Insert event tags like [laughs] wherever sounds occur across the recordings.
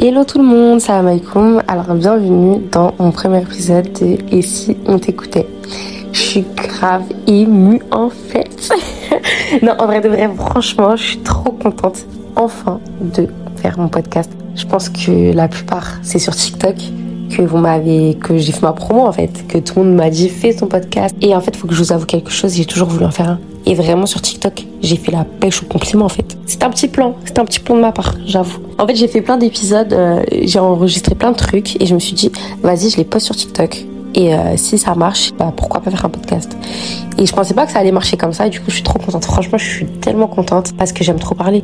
Hello tout le monde, salam alaikum. Alors bienvenue dans mon premier épisode de Et si on t'écoutait Je suis grave émue en fait. [laughs] non, en vrai de vrai, franchement, je suis trop contente enfin de faire mon podcast. Je pense que la plupart, c'est sur TikTok que vous m'avez que j'ai fait ma promo en fait, que tout le monde m'a dit fais ton podcast. Et en fait, il faut que je vous avoue quelque chose, j'ai toujours voulu en faire un. Et vraiment sur TikTok, j'ai fait la pêche au compliment en fait. C'est un petit plan, c'est un petit plan de ma part, j'avoue. En fait, j'ai fait plein d'épisodes, euh, j'ai enregistré plein de trucs et je me suis dit vas-y, je les poste sur TikTok. Et euh, si ça marche, bah pourquoi pas faire un podcast? Et je pensais pas que ça allait marcher comme ça. Et du coup, je suis trop contente. Franchement, je suis tellement contente parce que j'aime trop parler.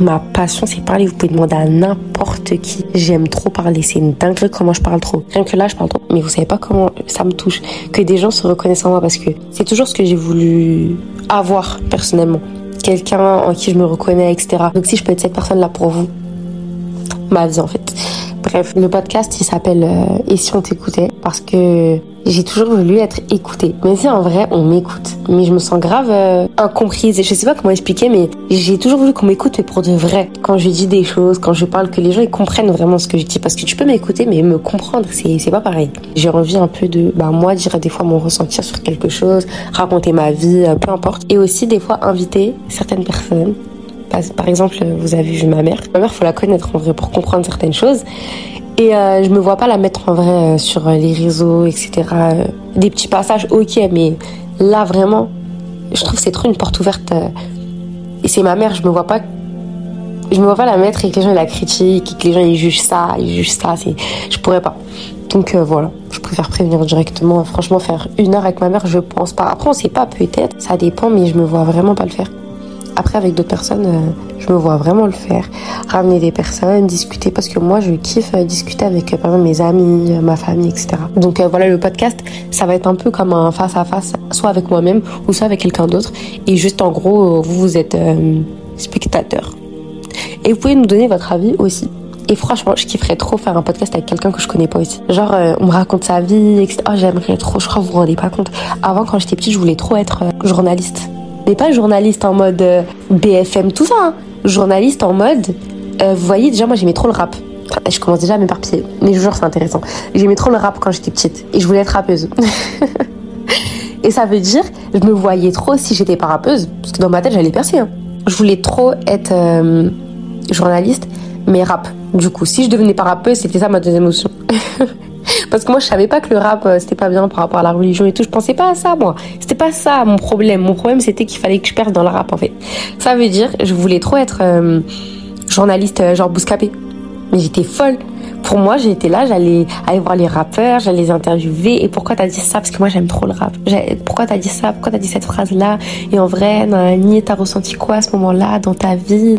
Ma passion, c'est parler. Vous pouvez demander à n'importe qui. J'aime trop parler. C'est une dinguerie comment je parle trop. Rien que là, je parle trop. Mais vous savez pas comment ça me touche. Que des gens se reconnaissent en moi parce que c'est toujours ce que j'ai voulu avoir personnellement. Quelqu'un en qui je me reconnais, etc. Donc si je peux être cette personne-là pour vous, ma vie en fait. Bref, le podcast il s'appelle euh, Et si on t'écoutait? Parce que j'ai toujours voulu être écoutée. Mais si en vrai on m'écoute, mais je me sens grave euh, incomprise. Je sais pas comment expliquer, mais j'ai toujours voulu qu'on m'écoute mais pour de vrai. Quand je dis des choses, quand je parle, que les gens ils comprennent vraiment ce que je dis parce que tu peux m'écouter mais me comprendre c'est pas pareil. J'ai envie un peu de bah moi dire des fois mon ressentir sur quelque chose, raconter ma vie, euh, peu importe, et aussi des fois inviter certaines personnes par exemple, vous avez vu ma mère. Ma mère, faut la connaître en vrai pour comprendre certaines choses. Et euh, je me vois pas la mettre en vrai euh, sur les réseaux, etc. Euh, des petits passages, ok, mais là vraiment, je trouve que c'est trop une porte ouverte. Euh, et c'est ma mère, je me vois pas, je me vois pas la mettre et que les gens la critiquent, et que les gens ils jugent ça, ils jugent ça. C'est, je pourrais pas. Donc euh, voilà, je préfère prévenir directement. Franchement, faire une heure avec ma mère, je pense pas. Après, on sait pas, peut-être, ça dépend, mais je me vois vraiment pas le faire. Après, avec d'autres personnes, euh, je me vois vraiment le faire. Ramener des personnes, discuter, parce que moi, je kiffe euh, discuter avec, euh, par exemple, mes amis, ma famille, etc. Donc voilà, le podcast, ça va être un peu comme un face-à-face, soit avec moi-même, ou soit avec quelqu'un d'autre. Et juste, en gros, vous, vous êtes spectateur. Et vous pouvez nous donner votre avis aussi. Et franchement, je kifferais trop faire un podcast avec quelqu'un que je connais pas aussi. Genre, on me raconte sa vie, etc. Oh, j'aimerais trop. Je crois que vous vous rendez pas compte. Avant, quand j'étais petite, je voulais trop être journaliste. Mais pas journaliste en mode euh, BFM, tout ça. hein. Journaliste en mode. euh, vous voyez, déjà, moi, j'aimais trop le rap. Je commence déjà à m'éparpiller. Mais je vous jure, c'est intéressant. J'aimais trop le rap quand j'étais petite. Et je voulais être rappeuse. [laughs] Et ça veut dire, je me voyais trop si j'étais pas rappeuse. Parce que dans ma tête, j'allais percer. hein. Je voulais trop être euh, journaliste, mais rap. Du coup, si je devenais pas rappeuse, c'était ça ma deuxième option. [laughs] [laughs] Parce que moi, je savais pas que le rap, euh, c'était pas bien par rapport à la religion et tout. Je pensais pas à ça, moi. C'était pas ça mon problème. Mon problème, c'était qu'il fallait que je perce dans le rap, en fait. Ça veut dire, je voulais trop être euh, journaliste, euh, genre Bouscapé. Mais j'étais folle. Pour moi, j'étais là, j'allais aller voir les rappeurs, j'allais les interviewer. Et pourquoi t'as dit ça? Parce que moi, j'aime trop le rap. Pourquoi t'as dit ça? Pourquoi t'as dit cette phrase-là? Et en vrai, ni t'as ressenti quoi à ce moment-là dans ta vie.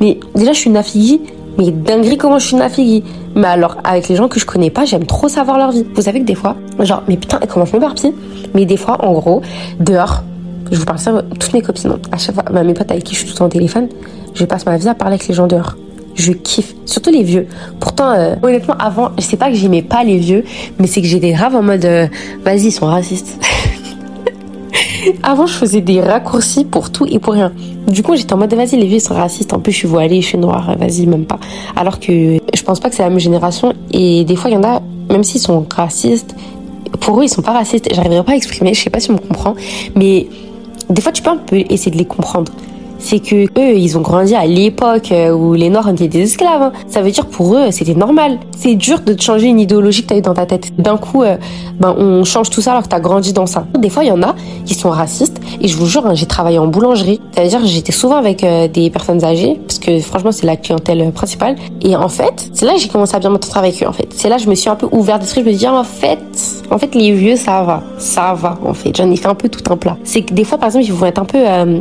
Mais déjà, je suis une nafigui. Mais dinguerie, comment je suis une Mais alors, avec les gens que je connais pas, j'aime trop savoir leur vie. Vous savez que des fois, genre, mais putain, comment je m'éparpille Mais des fois, en gros, dehors, je vous parle ça, toutes mes copines, à chaque fois, bah, mes potes avec qui je suis tout le temps au téléphone, je passe ma vie à parler avec les gens dehors. Je kiffe, surtout les vieux. Pourtant, euh, honnêtement, avant, je sais pas que j'aimais pas les vieux, mais c'est que j'étais grave en mode, euh, vas-y, ils sont racistes. [laughs] Avant, je faisais des raccourcis pour tout et pour rien. Du coup, j'étais en mode, vas-y, les vieux sont racistes. En plus, je suis voilée, je suis noire, vas-y, même pas. Alors que je pense pas que c'est la même génération. Et des fois, il y en a, même s'ils sont racistes, pour eux, ils sont pas racistes. J'arriverai pas à exprimer, je sais pas si on comprend. Mais des fois, tu peux un peu essayer de les comprendre. C'est que eux, ils ont grandi à l'époque euh, où les Noirs étaient des esclaves. hein. Ça veut dire pour eux, c'était normal. C'est dur de te changer une idéologie que t'as eu dans ta tête. D'un coup, euh, ben, on change tout ça alors que t'as grandi dans ça. Des fois, il y en a qui sont racistes. Et je vous jure, hein, j'ai travaillé en boulangerie. C'est-à-dire, j'étais souvent avec euh, des personnes âgées parce que franchement, c'est la clientèle principale. Et en fait, c'est là que j'ai commencé à bien m'entendre avec eux. En fait, c'est là que je me suis un peu ouvert d'esprit. Je me dis, en fait, en fait, les vieux, ça va, ça va. En fait, j'en ai fait un peu tout un plat. C'est que des fois, par exemple, ils vont être un peu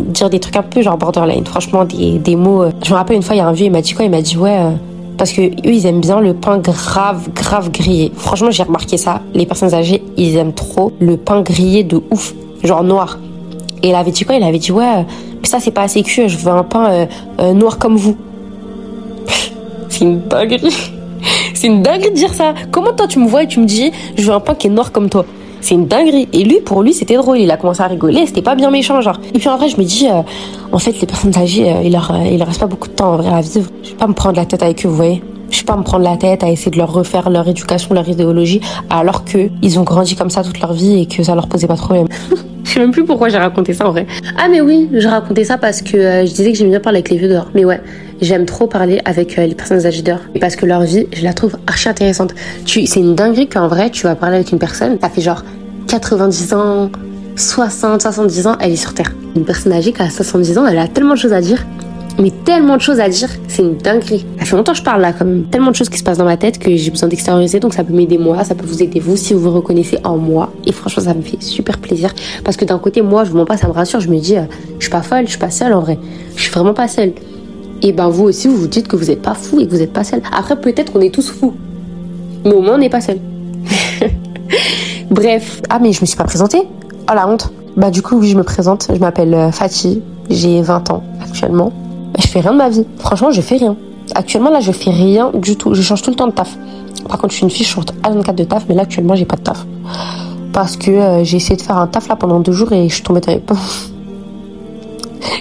dire des trucs un peu genre Franchement, des, des mots. euh, Je me rappelle une fois, il y a un vieux, il m'a dit quoi? Il m'a dit ouais. euh, parce que eux, ils aiment bien le pain grave, grave grillé. Franchement, j'ai remarqué ça. Les personnes âgées, ils aiment trop le pain grillé de ouf, genre noir. Et il avait dit quoi? Il avait dit ouais, euh, mais ça c'est pas assez cuit. Je veux un pain noir comme vous. [laughs] c'est une dinguerie. [laughs] C'est une dinguerie de dire ça. Comment toi tu me vois et tu me dis je veux un pain qui est noir comme toi? C'est une dinguerie. Et lui, pour lui, c'était drôle. Il a commencé à rigoler. C'était pas bien méchant, genre. Et puis en vrai, je me dis, euh, en fait, les personnes âgées, euh, il, leur, euh, leur reste pas beaucoup de temps en vrai à vivre. Je vais pas me prendre la tête avec eux, vous voyez. Je suis pas me prendre la tête à essayer de leur refaire leur éducation, leur idéologie, alors que ils ont grandi comme ça toute leur vie et que ça leur posait pas de problème. [laughs] je sais même plus pourquoi j'ai raconté ça en vrai. Ah mais oui, je racontais ça parce que je disais que j'aimais bien parler avec les vieux dehors. Mais ouais, j'aime trop parler avec euh, les personnes âgées dehors parce que leur vie, je la trouve archi intéressante. C'est une dinguerie qu'en vrai, tu vas parler avec une personne, ça fait genre 90 ans, 60, 70 ans, elle est sur Terre. Une personne âgée qui a 70 ans, elle a tellement de choses à dire mais tellement de choses à dire, c'est une dinguerie. Ça fait longtemps que je parle là quand. Tellement de choses qui se passent dans ma tête que j'ai besoin d'extérioriser, donc ça peut m'aider moi, ça peut vous aider vous si vous vous reconnaissez en moi. Et franchement, ça me fait super plaisir parce que d'un côté, moi, je vous mens pas, ça me rassure. Je me dis, euh, je suis pas folle, je suis pas seule en vrai. Je suis vraiment pas seule. Et ben vous aussi, vous vous dites que vous êtes pas fou et que vous êtes pas seule. Après, peut-être qu'on est tous fous, mais au moins on n'est pas seul. [laughs] Bref. Ah mais je me suis pas présentée. Oh la honte. Bah du coup oui, je me présente. Je m'appelle euh, Fatih. J'ai 20 ans actuellement je fais rien de ma vie. Franchement, je fais rien. Actuellement, là, je fais rien du tout. Je change tout le temps de taf. Par contre, je suis une fille, je change à 24 de taf, mais là, actuellement, j'ai pas de taf. Parce que euh, j'ai essayé de faire un taf là pendant deux jours et je suis tombée dans les. [laughs]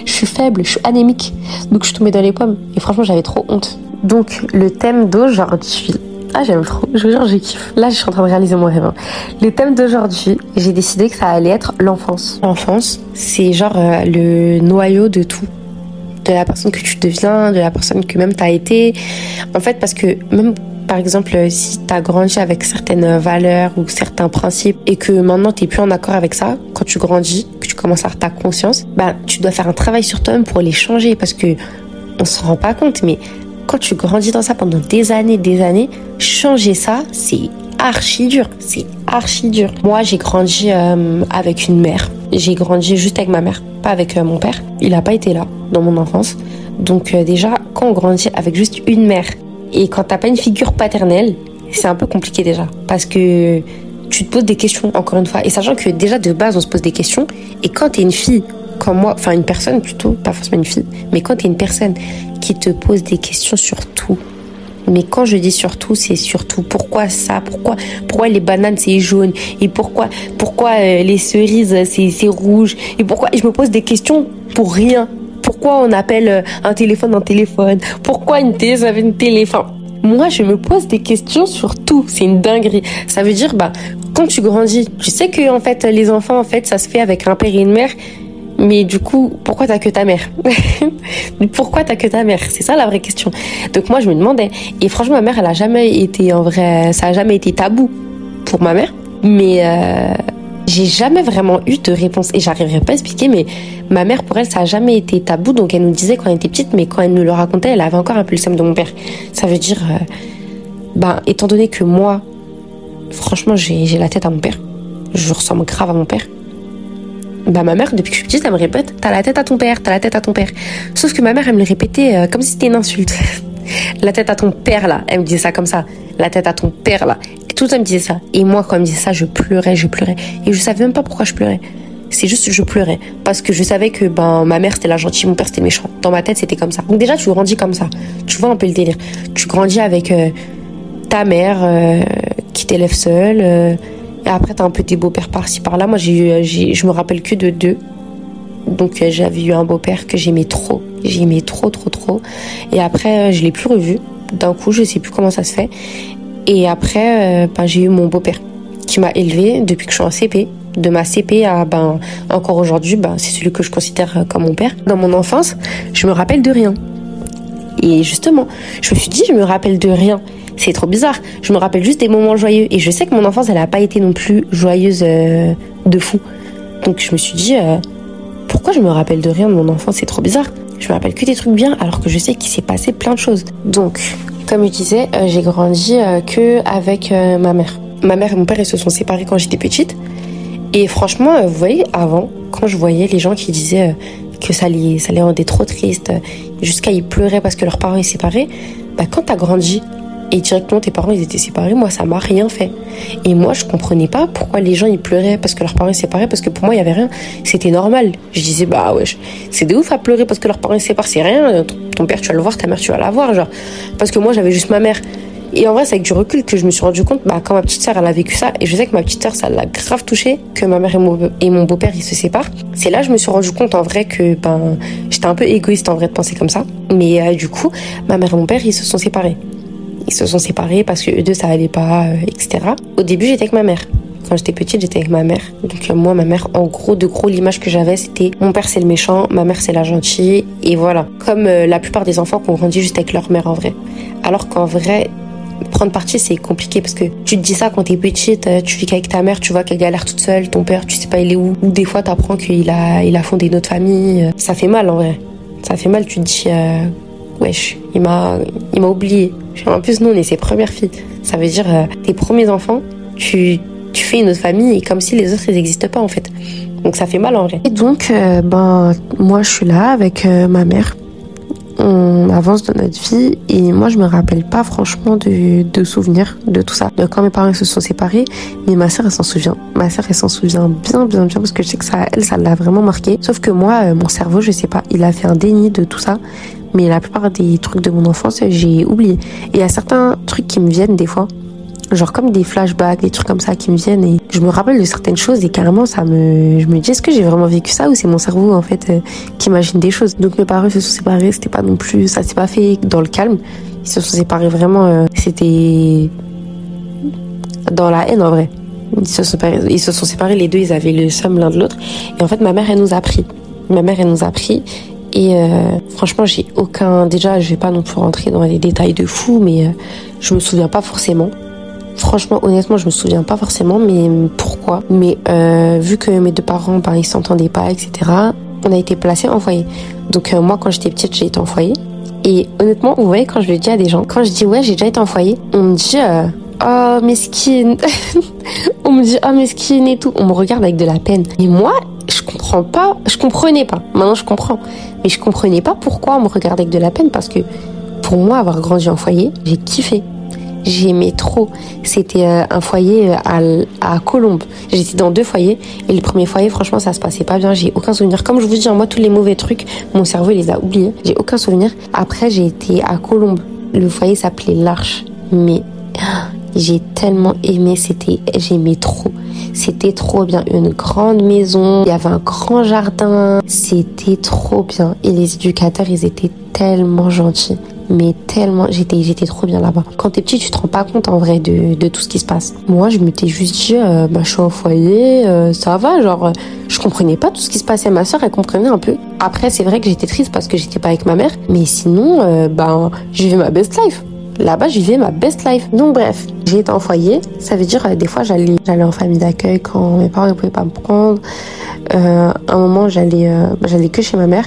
je suis faible, je suis anémique. Donc, je suis tombée dans les pommes. Et franchement, j'avais trop honte. Donc, le thème d'aujourd'hui. Ah, j'aime trop. Je veux dire, je kiffe. Là, je suis en train de réaliser mon rêve. Hein. Le thème d'aujourd'hui, j'ai décidé que ça allait être l'enfance. L'enfance, c'est genre euh, le noyau de tout de la personne que tu deviens, de la personne que même tu as été. En fait, parce que même par exemple, si tu as grandi avec certaines valeurs ou certains principes et que maintenant tu plus en accord avec ça, quand tu grandis, que tu commences à avoir ta conscience, bah, tu dois faire un travail sur toi-même pour les changer parce que on se rend pas compte, mais quand tu grandis dans ça pendant des années, des années, changer ça, c'est archi dur. C'est archi dur. Moi, j'ai grandi euh, avec une mère. J'ai grandi juste avec ma mère, pas avec euh, mon père. Il n'a pas été là dans mon enfance. Donc euh, déjà, quand on grandit avec juste une mère et quand t'as pas une figure paternelle, c'est un peu compliqué déjà. Parce que tu te poses des questions, encore une fois. Et sachant que déjà de base, on se pose des questions. Et quand t'es une fille, comme moi, enfin une personne plutôt, pas forcément une fille, mais quand t'es une personne qui te pose des questions sur tout, mais quand je dis surtout, c'est surtout pourquoi ça, pourquoi, pourquoi les bananes c'est jaune? Et pourquoi, pourquoi euh, les cerises c'est rouge? Et pourquoi? je me pose des questions pour rien pourquoi on appelle euh, un téléphone un téléphone? Pourquoi une télé, ça une téléphone Moi, je me pose des questions sur tout. C'est une dinguerie. Ça veut dire, bah, quand tu grandis, tu sais que en fait, les enfants, en fait, ça se fait avec un père et une mère. Mais du coup, pourquoi t'as que ta mère? [laughs] Pourquoi t'as que ta mère? C'est ça la vraie question. Donc moi, je me demandais. Et franchement, ma mère, elle a jamais été en vrai, ça a jamais été tabou pour ma mère. Mais euh, j'ai jamais vraiment eu de réponse et j'arriverai pas à expliquer mais ma mère pour elle ça a jamais été tabou. Donc elle nous disait quand elle était petite mais quand elle nous le racontait elle avait encore un peu le seum de mon père. Ça veut dire euh, ben étant donné que moi franchement j'ai la tête à mon père je ressemble grave à mon père bah ma mère depuis que je suis petite elle me répète t'as la tête à ton père t'as la tête à ton père sauf que ma mère elle me le répétait euh, comme si c'était une insulte. [laughs] La tête à ton père là. Elle me disait ça comme ça la tête à ton père là tout le temps, me disait ça. Et moi, quand elle me disait ça, je pleurais, je pleurais. Et je savais même pas pourquoi je pleurais. C'est juste que je pleurais. Parce que je savais que ben, ma mère, c'était la gentille, mon père, c'était méchant. Dans ma tête, c'était comme ça. Donc déjà, tu grandis comme ça. Tu vois un peu le délire. Tu grandis avec euh, ta mère euh, qui t'élève seule. Euh, et après, t'as un peu tes beaux-pères par-ci, par-là. Moi, j'ai, je me rappelle que de deux. Donc j'avais eu un beau-père que j'aimais trop. J'aimais trop, trop, trop. Et après, je l'ai plus revu. D'un coup, je sais plus comment ça se fait. Et après, euh, ben, j'ai eu mon beau-père qui m'a élevé depuis que je suis en CP. De ma CP à ben, encore aujourd'hui, ben, c'est celui que je considère comme mon père. Dans mon enfance, je me rappelle de rien. Et justement, je me suis dit, je me rappelle de rien. C'est trop bizarre. Je me rappelle juste des moments joyeux. Et je sais que mon enfance, elle n'a pas été non plus joyeuse euh, de fou. Donc je me suis dit, euh, pourquoi je me rappelle de rien de mon enfance? C'est trop bizarre. Je me rappelle que des trucs bien alors que je sais qu'il s'est passé plein de choses. Donc, comme je disais, euh, j'ai grandi euh, que avec euh, ma mère. Ma mère et mon père, ils se sont séparés quand j'étais petite. Et franchement, vous voyez, avant, quand je voyais les gens qui disaient que ça les, rendait trop tristes, jusqu'à y pleurer parce que leurs parents étaient séparés, bah, quand t'as grandi et directement tes parents ils étaient séparés, moi ça m'a rien fait. Et moi je comprenais pas pourquoi les gens ils pleuraient parce que leurs parents séparés, parce que pour moi il y avait rien. C'était normal. Je disais bah ouais, c'est de ouf à pleurer parce que leurs parents se séparent, c'est rien. Ton père tu vas le voir, ta mère tu vas la voir, genre. Parce que moi j'avais juste ma mère. Et en vrai, c'est avec du recul que je me suis rendu compte, bah, quand ma petite sœur, elle a vécu ça, et je sais que ma petite sœur, ça l'a grave touché, que ma mère et mon, beau-père, ils se séparent. C'est là, je me suis rendu compte, en vrai, que, ben, j'étais un peu égoïste, en vrai, de penser comme ça. Mais, euh, du coup, ma mère et mon père, ils se sont séparés. Ils se sont séparés parce que eux deux ça allait pas, euh, etc. Au début j'étais avec ma mère. Quand j'étais petite, j'étais avec ma mère. Donc moi, ma mère, en gros, de gros, l'image que j'avais, c'était mon père c'est le méchant, ma mère c'est la gentille, et voilà. Comme la plupart des enfants qui ont grandi juste avec leur mère en vrai. Alors qu'en vrai, prendre parti, c'est compliqué parce que tu te dis ça quand t'es petite, euh, tu vis qu'avec ta mère, tu vois qu'elle galère toute seule, ton père, tu sais pas il est où. Ou des fois, t'apprends qu'il a, il a fondé une autre famille. Euh, ça fait mal en vrai. Ça fait mal, tu te dis, euh, wesh, il m'a, il m'a oublié. En plus, nous, on est ses premières filles. Ça veut dire, tes premiers enfants, tu, tu fais une autre famille comme si les autres, ils n'existent pas en fait. Donc ça fait mal en vrai. Et donc, ben, moi, je suis là avec ma mère on avance dans notre vie et moi je me rappelle pas franchement de, de souvenirs de tout ça. De quand mes parents se sont séparés, mais ma sœur elle s'en souvient. Ma sœur elle s'en souvient bien bien bien parce que je sais que ça elle ça l'a vraiment marqué. Sauf que moi euh, mon cerveau je sais pas, il a fait un déni de tout ça. Mais la plupart des trucs de mon enfance j'ai oublié. Et il y a certains trucs qui me viennent des fois genre comme des flashbacks, des trucs comme ça qui me viennent et je me rappelle de certaines choses et carrément ça me, je me dis est-ce que j'ai vraiment vécu ça ou c'est mon cerveau en fait euh, qui imagine des choses? Donc mes parents se sont séparés, c'était pas non plus, ça s'est pas fait dans le calme. Ils se sont séparés vraiment, euh, c'était dans la haine en vrai. Ils se, sont ils se sont séparés les deux, ils avaient le somme l'un de l'autre et en fait ma mère elle nous a pris. Ma mère elle nous a pris et euh, franchement j'ai aucun, déjà je vais pas non plus rentrer dans les détails de fou mais je me souviens pas forcément. Franchement, honnêtement, je me souviens pas forcément, mais pourquoi? Mais euh, vu que mes deux parents, ben, ils s'entendaient pas, etc., on a été placés en foyer. Donc euh, moi, quand j'étais petite, j'ai été en foyer. Et honnêtement, vous voyez, quand je le dis à des gens, quand je dis ouais, j'ai déjà été en foyer, on me dit euh, oh mesquine, [laughs] on me dit oh mesquine et tout, on me regarde avec de la peine. Et moi, je comprends pas, je comprenais pas. Maintenant, je comprends, mais je comprenais pas pourquoi on me regardait avec de la peine parce que pour moi, avoir grandi en foyer, j'ai kiffé j'aimais trop. C'était euh, un foyer euh, à, à Colombes. J'étais dans deux foyers et le premier foyer, franchement, ça se passait pas bien. J'ai aucun souvenir. Comme je vous dis, moi, tous les mauvais trucs, mon cerveau les a oubliés. J'ai aucun souvenir. Après, j'ai été à Colombes. Le foyer s'appelait l'Arche. Mais j'ai tellement aimé. C'était, j'aimais trop. C'était trop bien. Une grande maison. Il y avait un grand jardin. C'était trop bien. Et les éducateurs, ils étaient tellement gentils mais tellement j'étais j'étais trop bien là-bas. Quand t'es petit, tu te rends pas compte en vrai de, de tout ce qui se passe. Moi, je m'étais juste dit euh, bah je suis au foyer, euh, ça va, genre je comprenais pas tout ce qui se passait. Ma soeur, elle comprenait un peu. Après, c'est vrai que j'étais triste parce que j'étais pas avec ma mère, mais sinon euh, ben je vivais ma best life. Là-bas, je vivais ma best life. Donc bref, j'ai été en foyer. Ça veut dire des fois j'allais j'allais en famille d'accueil quand mes parents ne pouvaient pas me prendre. un moment, j'allais j'allais que chez ma mère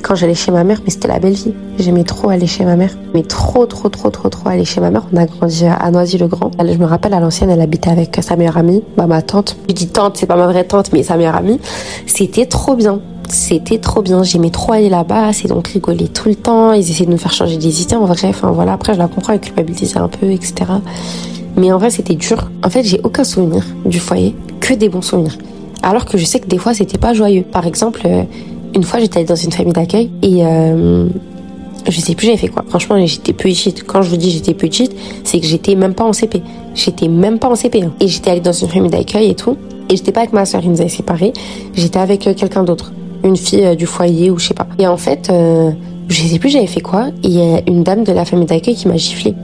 quand j'allais chez ma mère, mais c'était la belle vie. J'aimais trop aller chez ma mère. Mais trop, trop, trop, trop, trop aller chez ma mère. On a grandi à Noisy-le-Grand. Je me rappelle, à l'ancienne, elle habitait avec sa meilleure amie, bah, ma tante. Je dis tante, c'est pas ma vraie tante, mais sa meilleure amie. C'était trop bien. C'était trop bien. J'aimais trop aller là-bas. C'est donc rigoler tout le temps. Ils essayaient de nous faire changer des. En vrai, enfin voilà. Après, je la comprends, elle culpabilisait un peu, etc. Mais en vrai, c'était dur. En fait, j'ai aucun souvenir du foyer, que des bons souvenirs. Alors que je sais que des fois, c'était pas joyeux. Par exemple, euh, une fois, j'étais dans une famille d'accueil et euh, je sais plus j'avais fait quoi. Franchement, j'étais petite. Quand je vous dis j'étais petite, c'est que j'étais même pas en CP. J'étais même pas en CP. Hein. Et j'étais allée dans une famille d'accueil et tout. Et j'étais pas avec ma soeur, ils nous avaient séparés. J'étais avec euh, quelqu'un d'autre, une fille euh, du foyer ou je sais pas. Et en fait, euh, je sais plus j'avais fait quoi. Il y a une dame de la famille d'accueil qui m'a giflé.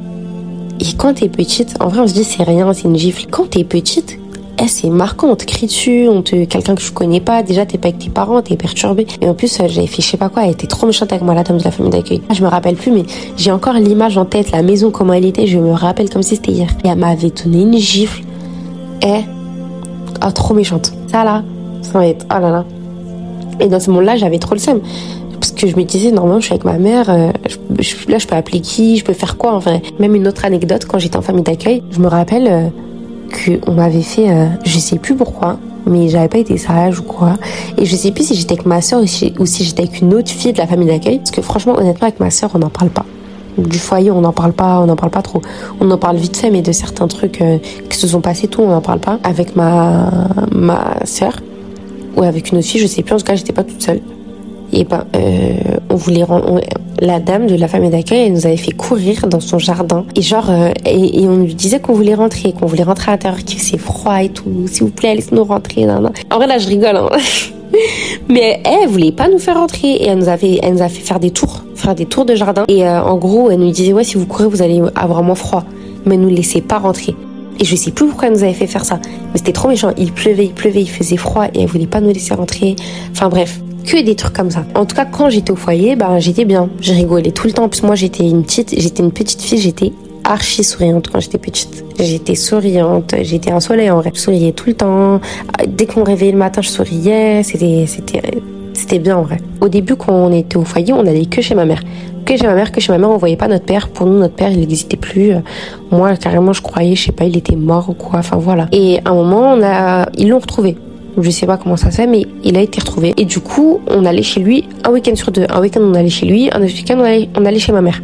Et quand t'es petite, en vrai, on se dit c'est rien, c'est une gifle. Quand t'es petite, eh, c'est marquant, on te crie dessus, on te, quelqu'un que je connais pas, déjà t'es pas avec tes parents, t'es perturbé. Et en plus, euh, j'avais fait je sais pas quoi, elle était trop méchante avec moi, la dame de la famille d'accueil. Je me rappelle plus, mais j'ai encore l'image en tête, la maison, comment elle était, je me rappelle comme si c'était hier. Et elle m'avait donné une gifle. Eh, oh, trop méchante. Ça là, ça va être, oh là là. Et dans ce moment-là, j'avais trop le seum. Parce que je me disais, normalement, je suis avec ma mère, euh, là, je peux appeler qui, je peux faire quoi, enfin. Même une autre anecdote, quand j'étais en famille d'accueil, je me rappelle, euh, qu'on m'avait fait, euh, je sais plus pourquoi, mais j'avais pas été sage ou quoi. Et je sais plus si j'étais avec ma soeur ou si, j'étais avec une autre fille de la famille d'accueil. Parce que franchement, honnêtement, avec ma soeur, on n'en parle pas. Du foyer, on n'en parle pas, on n'en parle pas trop. On en parle vite fait, mais de certains trucs euh, qui se sont passés, tout, on n'en parle pas. Avec ma, ma soeur ou avec une autre fille, je sais plus. En tout cas, j'étais pas toute seule. Et ben, euh, on voulait, la dame de la famille d'accueil, elle nous avait fait courir dans son jardin. Et genre, euh, et, on lui disait qu'on voulait rentrer, qu'on voulait rentrer à l'intérieur, qu'il c'est froid et tout. S'il vous plaît, laissez-nous rentrer. En vrai, là, je rigole. Hein. [laughs] Mais elle, voulait pas nous faire rentrer et elle nous avait, elle nous a fait faire des tours faire des tours de jardin. Et euh, en gros, elle nous disait, ouais, si vous courez, vous allez avoir moins froid. Mais nous laissait pas rentrer. Et je sais plus pourquoi elle nous avait fait faire ça. Mais c'était trop méchant. Il pleuvait, il pleuvait, il faisait froid et elle voulait pas nous laisser rentrer. Enfin bref, que des trucs comme ça. En tout cas, quand j'étais au foyer, ben j'étais bien. J'ai rigolé tout le temps. En moi, j'étais une petite, j'étais une petite fille, j'étais archi souriante quand j'étais petite. J'étais souriante, j'étais un soleil en vrai. Je souriais tout le temps. Dès qu'on me réveillait le matin, je souriais. C'était, c'était, c'était bien en vrai. Au début, quand on était au foyer, on allait que chez ma mère. Que chez ma mère, que chez ma mère, on voyait pas notre père. Pour nous, notre père, il n'existait plus. Moi, carrément, je croyais, je sais pas, il était mort ou quoi. Enfin voilà. Et à un moment, ils l'ont retrouvé. Je sais pas comment ça se fait, mais il a été retrouvé. Et du coup, on allait chez lui un week-end sur deux. Un week-end, on allait chez lui. Un autre week-end, on allait, on allait chez ma mère.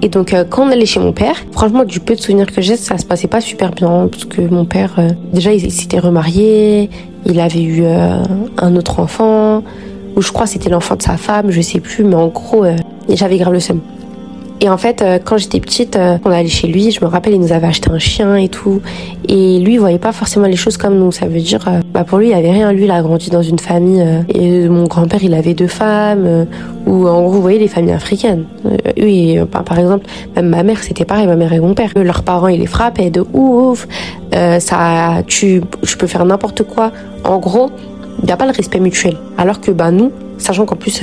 Et donc euh, quand on allait chez mon père, franchement du peu de souvenirs que j'ai, ça se passait pas super bien parce que mon père euh, déjà il, s'était remarié, il avait eu euh, un autre enfant ou je crois c'était l'enfant de sa femme, je sais plus, mais en gros j'avais grave le seum. Et en fait, euh, quand j'étais petite, euh, on allait chez lui. Je me rappelle, il nous avait acheté un chien et tout. Et lui, il voyait pas forcément les choses comme nous. Ça veut dire, euh, bah pour lui, il avait rien. Lui, il a grandi dans une famille. et mon grand-père, il avait deux femmes. ou en gros, vous voyez, les familles africaines. oui, bah, par exemple, même ma mère, c'était pareil. Ma mère et mon père, leurs parents, ils les frappaient de ouf. ça, tu, je peux faire n'importe quoi. En gros, il n'y a pas le respect mutuel. Alors que bah nous, sachant qu'en plus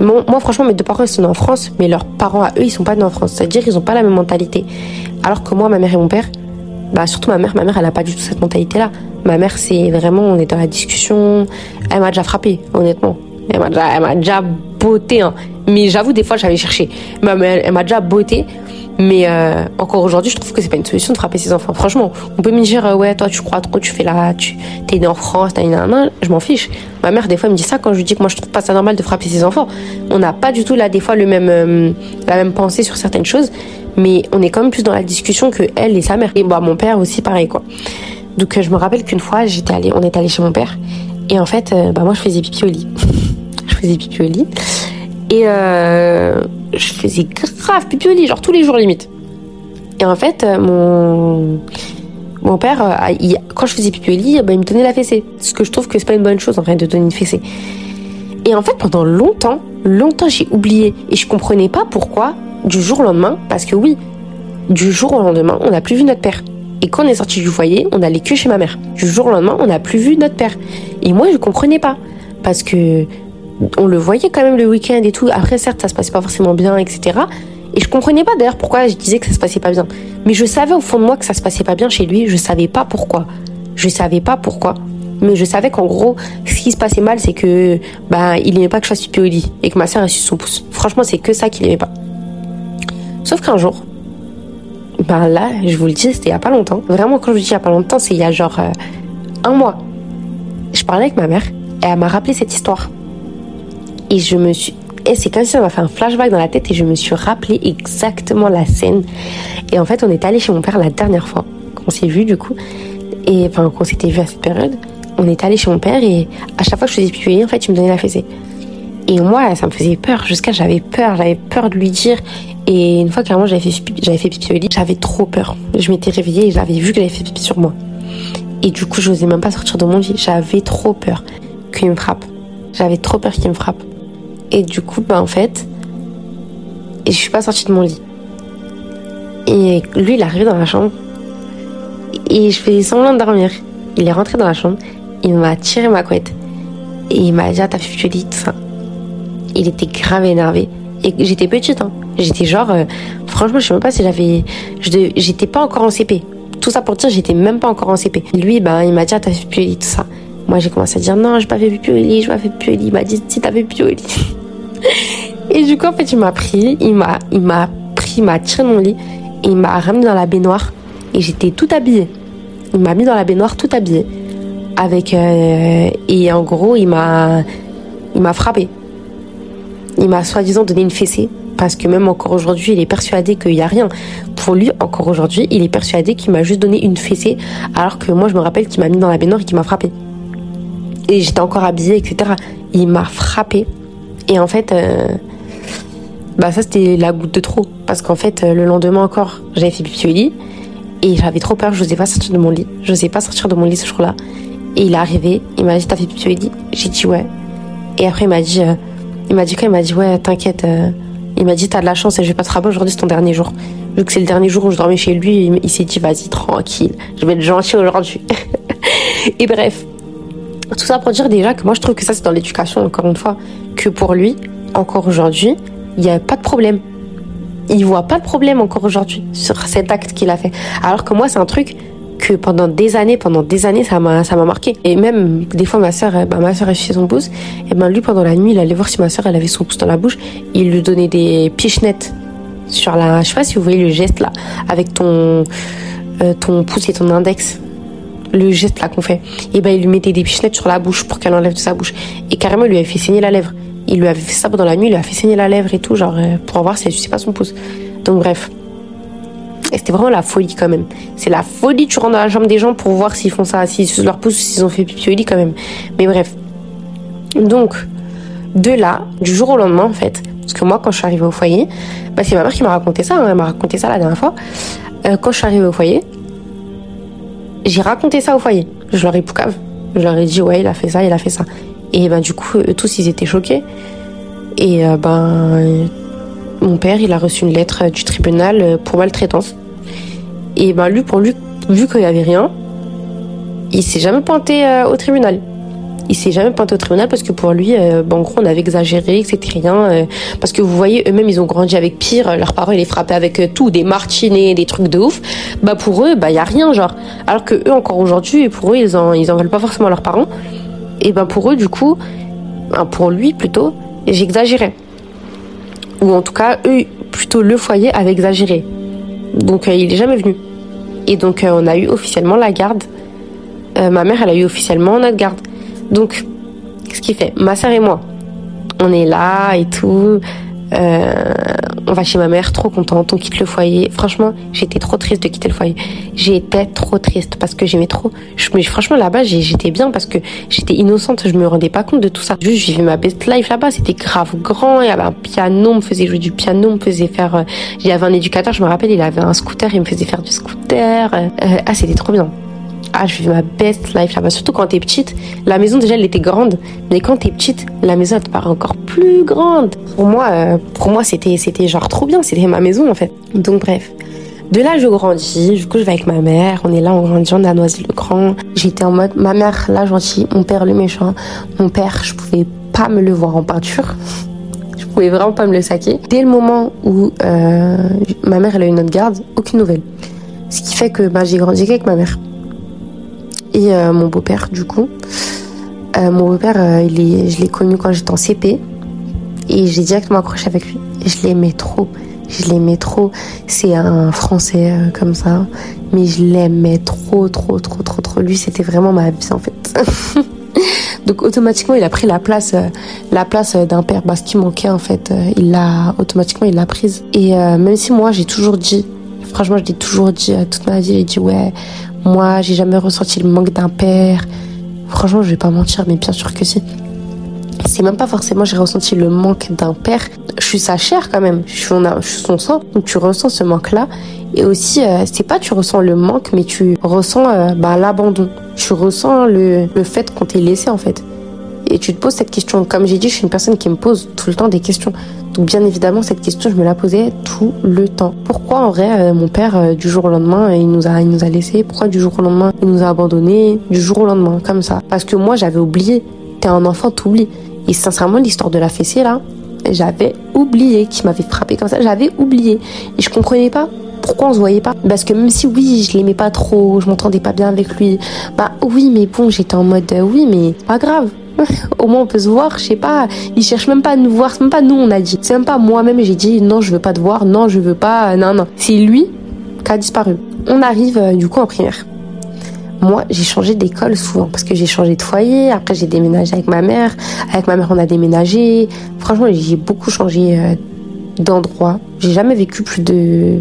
moi, franchement, mes deux parents, ils sont en France, mais leurs parents à eux, ils sont pas nés en France. C'est-à-dire, ils ont pas la même mentalité. Alors que moi, ma mère et mon père, bah, surtout ma mère, ma mère, elle a pas du tout cette mentalité-là. Ma mère, c'est vraiment, on est dans la discussion. Elle m'a déjà frappé, honnêtement. Elle m'a déjà, elle déjà hein. Mais j'avoue, des fois, j'avais cherché. Mais elle m'a déjà botté. Mais euh, encore aujourd'hui, je trouve que c'est pas une solution de frapper ses enfants. Franchement, on peut me dire euh, ouais, toi tu crois trop, tu fais là, tu t'es né en France, t'as une je m'en fiche. Ma mère des fois me dit ça quand je lui dis que moi je trouve pas ça normal de frapper ses enfants. On n'a pas du tout là des fois le même euh, la même pensée sur certaines choses, mais on est quand même plus dans la discussion que elle et sa mère. Et bah mon père aussi pareil quoi. Donc je me rappelle qu'une fois j'étais allée, on est allé chez mon père et en fait bah moi je faisais pipi au lit. [laughs] je faisais pipi au lit et euh, je faisais grave pipi au lit, genre tous les jours limite. Et en fait, euh, mon, mon père, euh, quand je faisais pipi au lit, bah, il me donnait la fessée. Ce que je trouve que c'est pas une bonne chose en fait de donner une fessée. Et en fait, pendant longtemps, longtemps, j'ai oublié. Et je comprenais pas pourquoi, du jour au lendemain, parce que oui, du jour au lendemain, on n'a plus vu notre père. Et quand on est sorti du foyer, on allait que chez ma mère. Du jour au lendemain, on n'a plus vu notre père. Et moi, je comprenais pas. Parce que on le voyait quand même le week-end et tout. Après, certes, ça se passait pas forcément bien, etc. Et je comprenais pas d'ailleurs pourquoi je disais que ça se passait pas bien. Mais je savais au fond de moi que ça se passait pas bien chez lui. Je savais pas pourquoi. Je savais pas pourquoi. Mais je savais qu'en gros, ce qui se passait mal, c'est que bah il aimait pas que je fasse pipi au lit et que ma soeur ait su son pouce. Franchement, c'est que ça qu'il aimait pas. Sauf qu'un jour, ben là, je vous le dis, c'était il y a pas longtemps. Vraiment, quand je vous dis il y a pas longtemps, c'est il y a genre euh, un mois. Je parlais avec ma mère et elle m'a rappelé cette histoire. Et je me suis. Et c'est comme si ça m'a fait un flashback dans la tête et je me suis rappelé exactement la scène. Et en fait, on est allé chez mon père la dernière fois qu'on s'est vu du coup. Et enfin, qu'on s'était vu à cette période. On est allé chez mon père et à chaque fois que je faisais pipi en fait, il me donnait la fessée. Et moi, ça me faisait peur. Jusqu'à j'avais peur, j'avais peur de lui dire. Et une fois carrément, j'avais fait pipi, j'avais fait pipi au lit, j'avais trop peur. Je m'étais réveillée et j'avais vu qu'il avait fait pipi sur moi. Et du coup, je n'osais même pas sortir de mon lit. J'avais trop peur qu'il me frappe. J'avais trop peur qu'il me frappe. Et du coup, bah en fait, et je suis pas sortie de mon lit. Et lui, il est arrivé dans la chambre. Et je faisais semblant de dormir. Il est rentré dans la chambre. Il m'a tiré ma couette. Et il m'a dit, ah, t'as fait lit, tout ça. Il était grave énervé. Et j'étais petite, hein. J'étais genre, euh, franchement, je sais même pas si j'avais, j'étais pas encore en CP. Tout ça pour dire, j'étais même pas encore en CP. Lui, ben, il m'a dit, ah, t'as fait lit, tout ça. Moi, j'ai commencé à dire, non, j'ai pas fait lit, j'ai pas fait lit. Il m'a dit, si au lit. [laughs] Et du coup, en fait, il m'a pris, il m'a, il m'a pris, m'a tiré mon lit, et il m'a ramené dans la baignoire, et j'étais tout habillée. Il m'a mis dans la baignoire tout habillée. Avec, euh, et en gros, il m'a, il m'a frappé. Il m'a soi-disant donné une fessée, parce que même encore aujourd'hui, il est persuadé qu'il n'y a rien. Pour lui, encore aujourd'hui, il est persuadé qu'il m'a juste donné une fessée, alors que moi, je me rappelle qu'il m'a mis dans la baignoire et qu'il m'a frappé. Et j'étais encore habillée, etc. Il m'a frappé. Et en fait, euh, bah ça c'était la goutte de trop. Parce qu'en fait, euh, le lendemain encore, j'avais fait pipi au lit. Et j'avais trop peur, je n'osais pas sortir de mon lit. Je n'osais pas sortir de mon lit ce jour-là. Et il est arrivé, il m'a dit T'as fait pipi au lit? J'ai dit ouais. Et après, il m'a dit, euh, il m'a dit quoi? Il m'a dit Ouais, t'inquiète, Il m'a dit, t'as de la chance et je vais pas te rabattre aujourd'hui, c'est ton dernier jour. Vu que c'est le dernier jour où je dormais chez lui, il s'est dit, vas-y, tranquille, je vais être gentil aujourd'hui. [laughs] et bref, tout ça pour dire déjà que moi je trouve que ça c'est dans l'éducation, encore une fois, que pour lui, encore aujourd'hui, il n'y a pas de problème. Il voit pas de problème encore aujourd'hui sur cet acte qu'il a fait. Alors que moi c'est un truc que pendant des années, pendant des années, ça m'a, ça m'a marqué. Et même, des fois, ma soeur, bah, ma soeur, elle son pouce. Et ben, lui, pendant la nuit, il allait voir si ma soeur, elle avait son pouce dans la bouche. Il lui donnait des pichenettes sur la, je sais pas si vous voyez le geste là, avec ton, euh, ton pouce et ton index. Le geste là qu'on fait. Et ben, il lui mettait des pichenettes sur la bouche pour qu'elle enlève de sa bouche. Et carrément, il lui avait fait saigner la lèvre. Il lui avait fait ça pendant la nuit, il lui a fait saigner la lèvre et tout, genre, euh, pour voir si elle sais pas son pouce. Donc, bref. Et c'était vraiment la folie quand même. C'est la folie, tu rentres dans la jambe des gens pour voir s'ils font ça, s'ils leur poussent, s'ils ont fait pipi au lit quand même. Mais bref. Donc, de là, du jour au lendemain en fait, parce que moi quand je suis arrivée au foyer, bah, c'est ma mère qui m'a raconté ça, hein, elle m'a raconté ça la dernière fois. Euh, quand je suis arrivée au foyer, j'ai raconté ça au foyer. Je leur ai poucave. Je leur ai dit ouais il a fait ça, il a fait ça. Et ben du coup tous ils étaient choqués. Et euh, ben mon père, il a reçu une lettre du tribunal pour maltraitance. Et ben lui, pour lui, vu qu'il n'y avait rien, il s'est jamais pointé euh, au tribunal. Il s'est jamais pointé au tribunal parce que pour lui, euh, en gros, on avait exagéré, que c'était rien. Euh, parce que vous voyez, eux-mêmes, ils ont grandi avec pire. Leurs parents, ils les frappaient avec tout, des martinets, des trucs de ouf. Bah pour eux, bah y a rien, genre. Alors que eux, encore aujourd'hui, pour eux, ils en, ils en veulent pas forcément leurs parents. Et ben pour eux, du coup, ben, pour lui plutôt, j'exagérais ou en tout cas eux plutôt le foyer avait exagéré. Donc euh, il est jamais venu. Et donc euh, on a eu officiellement la garde. Euh, ma mère elle a eu officiellement notre garde. Donc qu'est-ce qu'il fait? Ma sœur et moi, on est là et tout. Euh, on va chez ma mère, trop contente, on quitte le foyer. Franchement, j'étais trop triste de quitter le foyer. J'étais trop triste parce que j'aimais trop. Je, mais franchement, là-bas, j'étais bien parce que j'étais innocente, je me rendais pas compte de tout ça. Juste, je vivais ma best life là-bas, c'était grave grand, il y avait un piano, on me faisait jouer du piano, on me faisait faire... Euh, il y avait un éducateur, je me rappelle, il avait un scooter, il me faisait faire du scooter. Euh, ah, c'était trop bien ah, je vis ma best life là-bas. Surtout quand t'es petite. La maison, déjà, elle était grande. Mais quand t'es petite, la maison, elle te paraît encore plus grande. Pour moi, euh, pour moi, c'était, c'était genre trop bien. C'était ma maison, en fait. Donc, bref. De là, je grandis. Du coup, je vais avec ma mère. On est là, on grandit, on à Noisy-le-Grand. J'étais en mode, ma mère, là, gentille. Mon père, le méchant. Mon père, je pouvais pas me le voir en peinture. Je pouvais vraiment pas me le saquer. Dès le moment où euh, ma mère, elle a eu notre garde, aucune nouvelle. Ce qui fait que bah, j'ai grandi avec ma mère et euh, mon beau-père du coup. Euh, mon beau-père, euh, je l'ai connu quand j'étais en CP et j'ai directement accroché avec lui. Je l'aimais trop. Je l'aimais trop. C'est un Français comme ça, mais je l'aimais trop, trop, trop, trop, trop. Lui, c'était vraiment ma vie en fait. [laughs] Donc automatiquement, il a pris la place, la place d'un père. Bah, ce qui manquait en fait, il l'a automatiquement, il l'a prise. Et même si moi, j'ai toujours dit, franchement, je l'ai toujours dit toute ma vie, j'ai dit ouais, moi, j'ai jamais ressenti le manque d'un père. Franchement, je vais pas mentir, mais bien sûr que si. C'est même pas forcément j'ai ressenti le manque d'un père. Je suis sa chair quand même. Je suis, son sang. Donc tu ressens ce manque-là. Et aussi, euh, c'est pas tu ressens le manque, mais tu ressens euh, bah, l'abandon. Tu ressens le, le fait qu'on t'ait laissé en fait. Et tu te poses cette question. Comme j'ai dit, je suis une personne qui me pose tout le temps des questions. Donc bien évidemment, cette question, je me la posais tout le temps. Pourquoi en vrai, euh, mon père, euh, du jour au lendemain, il nous a, il nous a laissé? Pourquoi du jour au lendemain, il nous a abandonnés Du jour au lendemain, comme ça. Parce que moi, j'avais oublié. T'es un enfant, t'oublies. Et sincèrement, l'histoire de la fessée, là, j'avais oublié qu'il m'avait frappé comme ça. J'avais oublié. Et je comprenais pas pourquoi on se voyait pas Parce que même si oui, je l'aimais pas trop, je m'entendais pas bien avec lui, bah oui, mais bon, j'étais en mode euh, oui, mais pas grave. [laughs] Au moins on peut se voir, je sais pas. Il cherche même pas à nous voir, même pas nous on a dit. C'est même pas moi-même j'ai dit non je veux pas te voir, non je veux pas, non non. C'est lui qui a disparu. On arrive euh, du coup en primaire. Moi, j'ai changé d'école souvent parce que j'ai changé de foyer. Après, j'ai déménagé avec ma mère. Avec ma mère, on a déménagé. Franchement, j'ai beaucoup changé euh, d'endroit. J'ai jamais vécu plus de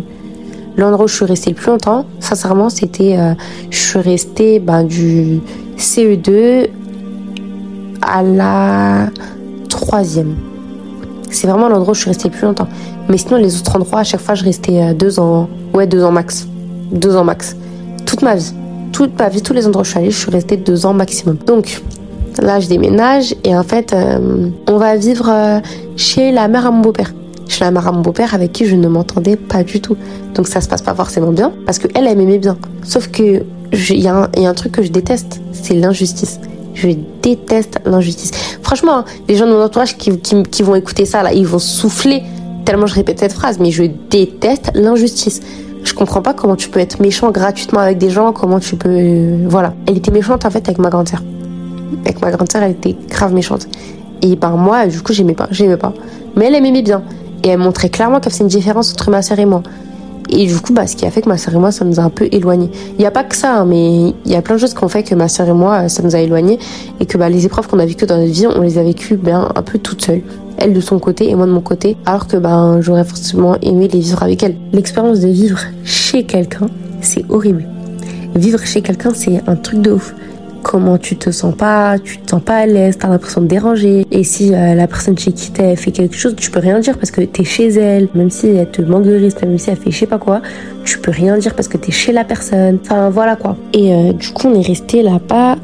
l'endroit où je suis restée le plus longtemps. Sincèrement, c'était, euh, je suis restée ben, du CE2 à la troisième. C'est vraiment l'endroit où je suis restée le plus longtemps. Mais sinon, les autres endroits, à chaque fois, je restais euh, deux ans. Ouais, deux ans max. Deux ans max. Toute ma vie. Toute ma vie, tous les endroits où je suis allée, je suis restée deux ans maximum. Donc, là, je déménage et en fait, euh, on va vivre euh, chez la mère à mon beau-père. Chez la mère à mon beau-père avec qui je ne m'entendais pas du tout. Donc ça se passe pas forcément bien parce que elle, elle m'aimait bien. Sauf que il y, a un truc que je déteste, c'est l'injustice. Je déteste l'injustice. Franchement, les gens de mon entourage qui, qui, vont écouter ça, là, ils vont souffler tellement je répète cette phrase, mais je déteste l'injustice. Je comprends pas comment tu peux être méchant gratuitement avec des gens, comment tu peux... Euh, voilà. Elle était méchante en fait avec ma grande sœur. Avec ma grande sœur, elle était grave méchante. Et ben moi, du coup, j'aimais pas, j'aimais pas. Mais elle, m'aimait bien. Et elle montrait clairement qu'elle faisait une différence entre ma sœur et moi. Et du coup, bah, ce qui a fait que ma sœur et moi, ça nous a un peu éloignés. Il n'y a pas que ça, hein, mais il y a plein de choses qui ont fait que ma sœur et moi, ça nous a éloignés. Et que bah, les épreuves qu'on a vécues dans notre vie, on les a vécues ben, un peu toutes seules. Elle de son côté et moi de mon côté. Alors que ben, j'aurais forcément aimé les vivre avec elle. L'expérience de vivre chez quelqu'un, c'est horrible. Vivre chez quelqu'un, c'est un truc de ouf comment tu te sens pas, tu te sens pas à l'aise, t'as l'impression de déranger. Et si euh, la personne chez qui t'es fait quelque chose, tu peux rien dire parce que t'es chez elle, même si elle te manque de respect, même si elle fait je sais pas quoi, tu peux rien dire parce que t'es chez la personne. Enfin voilà quoi. Et euh, du coup, on est resté là-bas.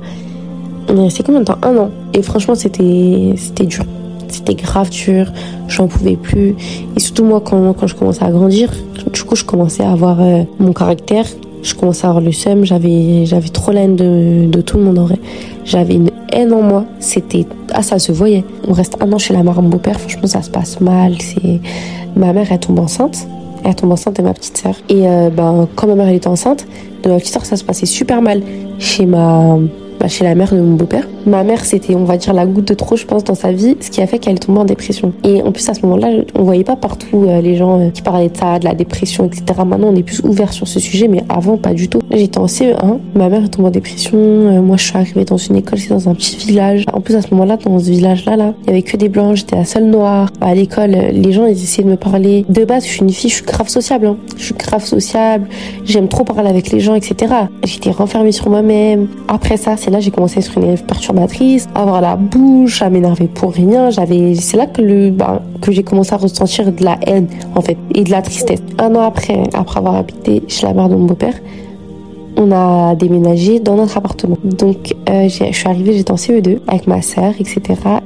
On est resté combien de temps? Un an. Et franchement, c'était c'était dur. C'était grave dur, j'en pouvais plus. Et surtout moi, quand, quand je commençais à grandir, du coup, je commençais à avoir euh, mon caractère je commençais à avoir le seum, j'avais, j'avais trop la haine de, de tout le monde en vrai. J'avais une haine en moi, c'était, ah ça se voyait. On reste un an chez la mère mon beau-père, franchement ça se passe mal, c'est, ma mère elle tombe enceinte, elle tombe enceinte de ma petite sœur. Et euh, ben, quand ma mère elle était enceinte, de ma petite sœur ça se passait super mal. Chez ma, chez la mère de mon beau-père. Ma mère, c'était, on va dire, la goutte de trop, je pense, dans sa vie, ce qui a fait qu'elle tombait en dépression. Et en plus, à ce moment-là, on voyait pas partout euh, les gens euh, qui parlaient de ça, de la dépression, etc. Maintenant, on est plus ouvert sur ce sujet, mais avant, pas du tout. J'étais en CE1, ma mère est tombée en dépression, euh, moi, je suis arrivée dans une école, c'est dans un petit village. En plus, à ce moment-là, dans ce village-là, là, il y avait que des blancs, j'étais la seule noire. À l'école, les gens, ils essayaient de me parler. De base, je suis une fille, je suis grave sociable, hein. Je suis grave sociable, j'aime trop parler avec les gens, etc. J'étais renfermée sur moi-même. Après ça, c'est là, j'ai commencé à être une élève perturbatrice, avoir la bouche, à m'énerver pour rien. J'avais, c'est là que le, bah, que j'ai commencé à ressentir de la haine, en fait, et de la tristesse. Un an après, après avoir habité chez la mère de mon beau-père, on a déménagé dans notre appartement. Donc, euh, je suis arrivée, j'étais en CE2 avec ma sœur, etc.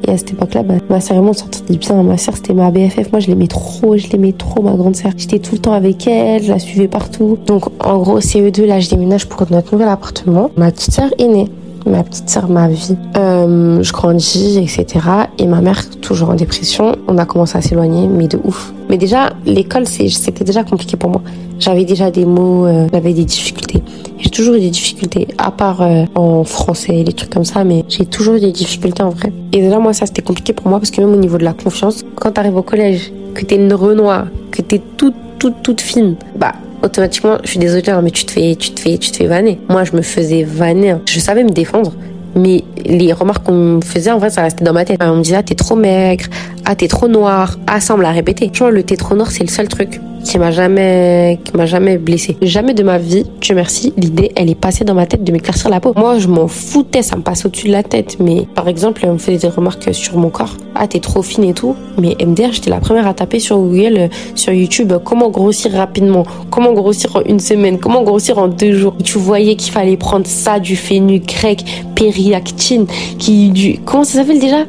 Et à cette époque-là, bah, ma sœur et moi, on s'entendait bien. Ma sœur, c'était ma BFF. Moi, je l'aimais trop, je l'aimais trop, ma grande sœur. J'étais tout le temps avec elle, je la suivais partout. Donc, en gros, CE2, là, je déménage pour notre nouvel appartement. Ma petite sœur est née ma petite sœur, ma vie. Euh, je grandis, etc. Et ma mère, toujours en dépression. On a commencé à s'éloigner, mais de ouf. Mais déjà, l'école, c'était déjà compliqué pour moi. J'avais déjà des mots, euh, j'avais des difficultés. J'ai toujours eu des difficultés, à part euh, en français, les trucs comme ça, mais j'ai toujours eu des difficultés en vrai. Et déjà, moi, ça, c'était compliqué pour moi parce que même au niveau de la confiance, quand t'arrives au collège, que t'es une renoir, que t'es toute, toute, toute fine, bah, automatiquement, je suis désolée, hein, mais tu te fais, tu te fais, tu te fais vanner. Moi, je me faisais vanner. Je savais me défendre. Mais les remarques qu'on me faisait, en vrai, ça restait dans ma tête. On me disait, ah, t'es trop maigre, ah, t'es trop noir, ah, ça, on me l'a répété. Le t'es trop noir, c'est le seul truc qui m'a jamais, qui m'a jamais blessé. Jamais de ma vie, Dieu merci, l'idée, elle est passée dans ma tête de m'éclaircir la peau. Moi, je m'en foutais, ça me passait au-dessus de la tête. Mais par exemple, on me faisait des remarques sur mon corps. Ah, t'es trop fine et tout. Mais MDR, j'étais la première à taper sur Google, sur YouTube, comment grossir rapidement, comment grossir en une semaine, comment grossir en deux jours. Tu voyais qu'il fallait prendre ça, du grec, périactine, qui, du, comment ça s'appelle déjà?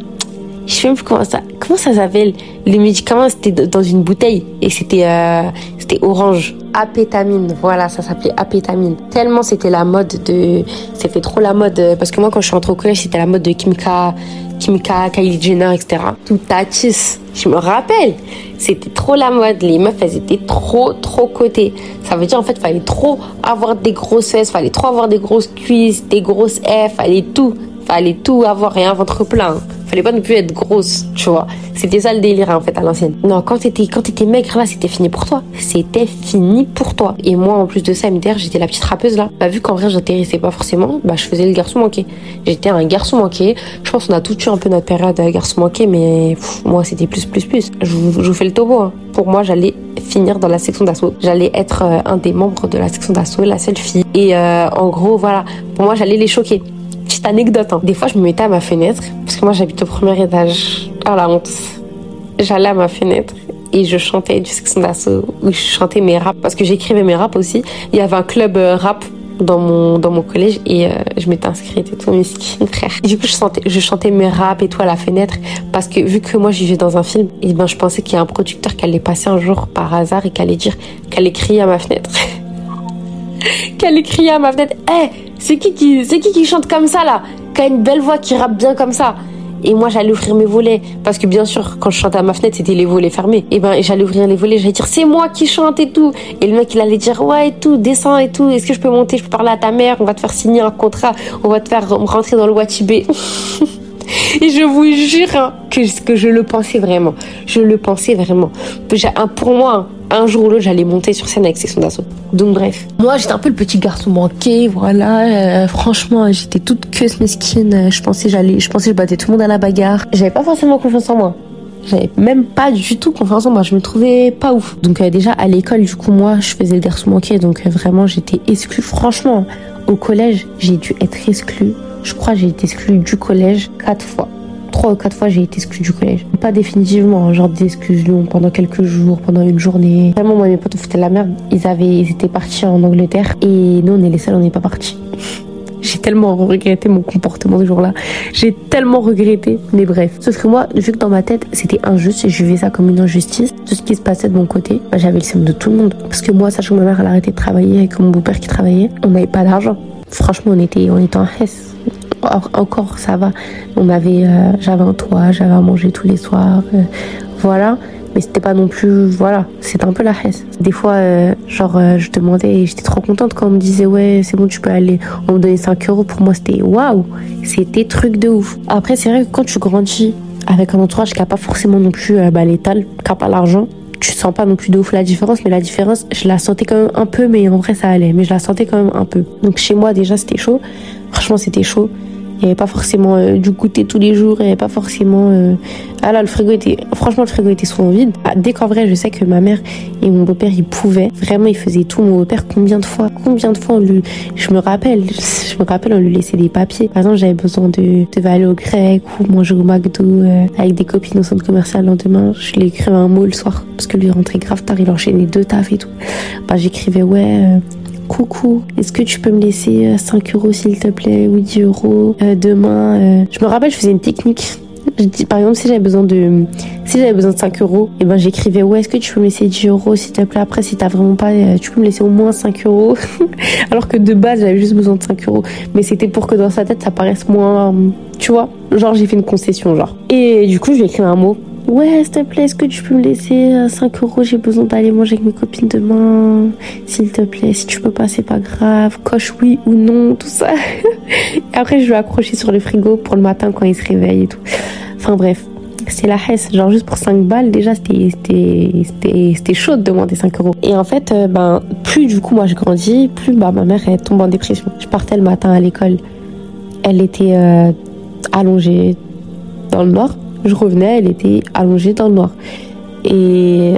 Je sais même plus comment ça, comment ça s'appelle. Les médicaments, c'était dans une bouteille et c'était, euh, c'était orange. Apétamine, voilà, ça s'appelait apétamine. Tellement c'était la mode de, c'était trop la mode, parce que moi quand je suis rentrée au collège, c'était la mode de Kimka, Kimka, Kylie Jenner, etc. Tout tatis. Je me rappelle. C'était trop la mode. Les meufs, elles étaient trop, trop cotées. Ça veut dire, en fait, fallait trop avoir des grosses fesses, fallait trop avoir des grosses cuisses, des grosses F, fallait tout. Fallait tout avoir et un ventre plein. Fallait pas non plus être grosse, tu vois. C'était ça le délire en fait à l'ancienne. Non, quand t'étais quand maigre là, c'était fini pour toi. C'était fini pour toi. Et moi en plus de ça, MDR, j'étais la petite rappeuse là. Bah vu qu'en vrai j'intéressais pas forcément, bah je faisais le garçon manqué. J'étais un garçon manqué. Je pense qu'on a tout eu un peu notre période de garçon manqué, mais moi c'était plus plus plus. Je vous, je vous fais le topo. Hein. Pour moi, j'allais finir dans la section d'assaut. J'allais être euh, un des membres de la section d'assaut, la seule fille. Et euh, en gros, voilà, pour moi, j'allais les choquer petite anecdote. Hein. Des fois, je me mettais à ma fenêtre, parce que moi, j'habite au premier étage. Oh la honte. J'allais à ma fenêtre et je chantais du section d'assaut, où je chantais mes raps, parce que j'écrivais mes raps aussi. Il y avait un club euh, rap dans mon, dans mon collège et euh, je m'étais inscrite et tout, mes skins, frère. du coup, je, sentais, je chantais mes raps et tout à la fenêtre parce que vu que moi, je vivais dans un film, et ben, je pensais qu'il y a un producteur qui allait passer un jour par hasard et qui allait dire, qu'elle allait crier à ma fenêtre. [laughs] qu'elle crier à ma fenêtre. Eh, c'est qui qui, c'est qui qui chante comme ça là? Qui a une belle voix, qui rappe bien comme ça? Et moi, j'allais ouvrir mes volets. Parce que bien sûr, quand je chantais à ma fenêtre, c'était les volets fermés. Et ben, j'allais ouvrir les volets, j'allais dire, c'est moi qui chante et tout. Et le mec, il allait dire, ouais, et tout, descends et tout. Est-ce que je peux monter? Je peux parler à ta mère? On va te faire signer un contrat. On va te faire rentrer dans le Watibé. [laughs] Et je vous jure que, je le pensais vraiment. Je le pensais vraiment. Pour moi, un jour ou l'autre, j'allais monter sur scène avec Section d'assaut. Donc bref. Moi, j'étais un peu le petit garçon manqué, voilà. Euh, franchement, j'étais toute queue mesquine. Euh, je pensais j'allais, je pensais je battais tout le monde à la bagarre. J'avais pas forcément confiance en moi. J'avais même pas du tout confiance en moi. Je me trouvais pas ouf. Donc euh, déjà à l'école, du coup moi, je faisais le garçon manqué. Donc vraiment, j'étais exclue. Franchement, au collège, j'ai dû être exclue. Je crois que j'ai été exclue du collège quatre fois trois ou quatre fois j'ai été exclue du collège. Pas définitivement, hein, genre des exclusions pendant quelques jours, pendant une journée. Vraiment, moi, mes potes on foutaient la merde. Ils avaient, ils étaient partis en Angleterre et nous, on est les seuls, on n'est pas partis. [laughs] J'ai tellement regretté mon comportement ce jour-là. J'ai tellement regretté. Mais bref. Sauf que moi, vu que dans ma tête, c'était injuste et je vivais ça comme une injustice, tout ce qui se passait de mon côté, bah, j'avais le seum de tout le monde. Parce que moi, sachant que ma mère, elle a arrêté de travailler que mon beau-père qui travaillait, on n'avait pas d'argent. Franchement, on était, on était en hesse encore ça va. On avait, euh, j'avais un toit, j'avais à manger tous les soirs, euh, voilà. Mais c'était pas non plus, voilà, c'était un peu la hesse. Des fois, euh, genre, je demandais et j'étais trop contente quand on me disait, ouais, c'est bon, tu peux aller. On me donnait 5 euros. Pour moi, c'était waouh, c'était truc de ouf. Après, c'est vrai que quand tu grandis avec un entourage qui a pas forcément non plus bah, l'étal, qui a pas l'argent, tu sens pas non plus de ouf la différence, mais la différence, je la sentais quand même un peu, mais en vrai, ça allait. Mais je la sentais quand même un peu. Donc chez moi, déjà, c'était chaud. Franchement, c'était chaud. Il n'y avait pas forcément euh, du goûter tous les jours, il n'y avait pas forcément... Euh... Ah là, le frigo était... Franchement, le frigo était souvent vide. Ah, dès qu'en vrai, je sais que ma mère et mon beau-père, ils pouvaient. Vraiment, ils faisaient tout. Mon beau-père, combien de fois Combien de fois on lui... Je me rappelle, je me rappelle, on lui laissait des papiers. Par exemple, j'avais besoin de, de aller au grec ou manger au McDo euh, avec des copines au centre commercial le lendemain. Je lui écrivais un mot le soir parce que lui rentrait grave tard, il enchaînait deux tafs et tout. Bah, j'écrivais, ouais... Coucou, est-ce que tu peux me laisser 5 euh, euros s'il te plaît ou 10 euros euh, demain euh? Je me rappelle, je faisais une technique. par exemple, si j'avais besoin de, si j'avais besoin de 5 euros, et eh ben j'écrivais ouais, est-ce que tu peux me laisser 10 euros s'il te plaît? Après, si t'as vraiment pas, tu peux me laisser au moins 5 euros. [laughs] Alors que de base, j'avais juste besoin de 5 euros. Mais c'était pour que dans sa tête, ça paraisse moins, tu vois? Genre, j'ai fait une concession, genre. Et du coup, je lui ai écrit un mot Ouais, s'il te plaît, est-ce que tu peux me laisser 5 euh, euros? J'ai besoin d'aller manger avec mes copines demain. S'il te plaît, si tu peux pas, c'est pas grave. Coche oui ou non, tout ça. [laughs] après, je lui ai accroché sur le frigo pour le matin quand il se réveille et tout. Enfin bref, c'est la hesse. Genre juste pour 5 balles, déjà, c'était chaud de demander 5 euros. Et en fait, euh, ben, plus du coup, moi, je grandis, plus bah, ma mère, elle tombe en dépression. Je partais le matin à l'école. Elle était euh, allongée dans le nord je revenais, elle était allongée dans le noir. Et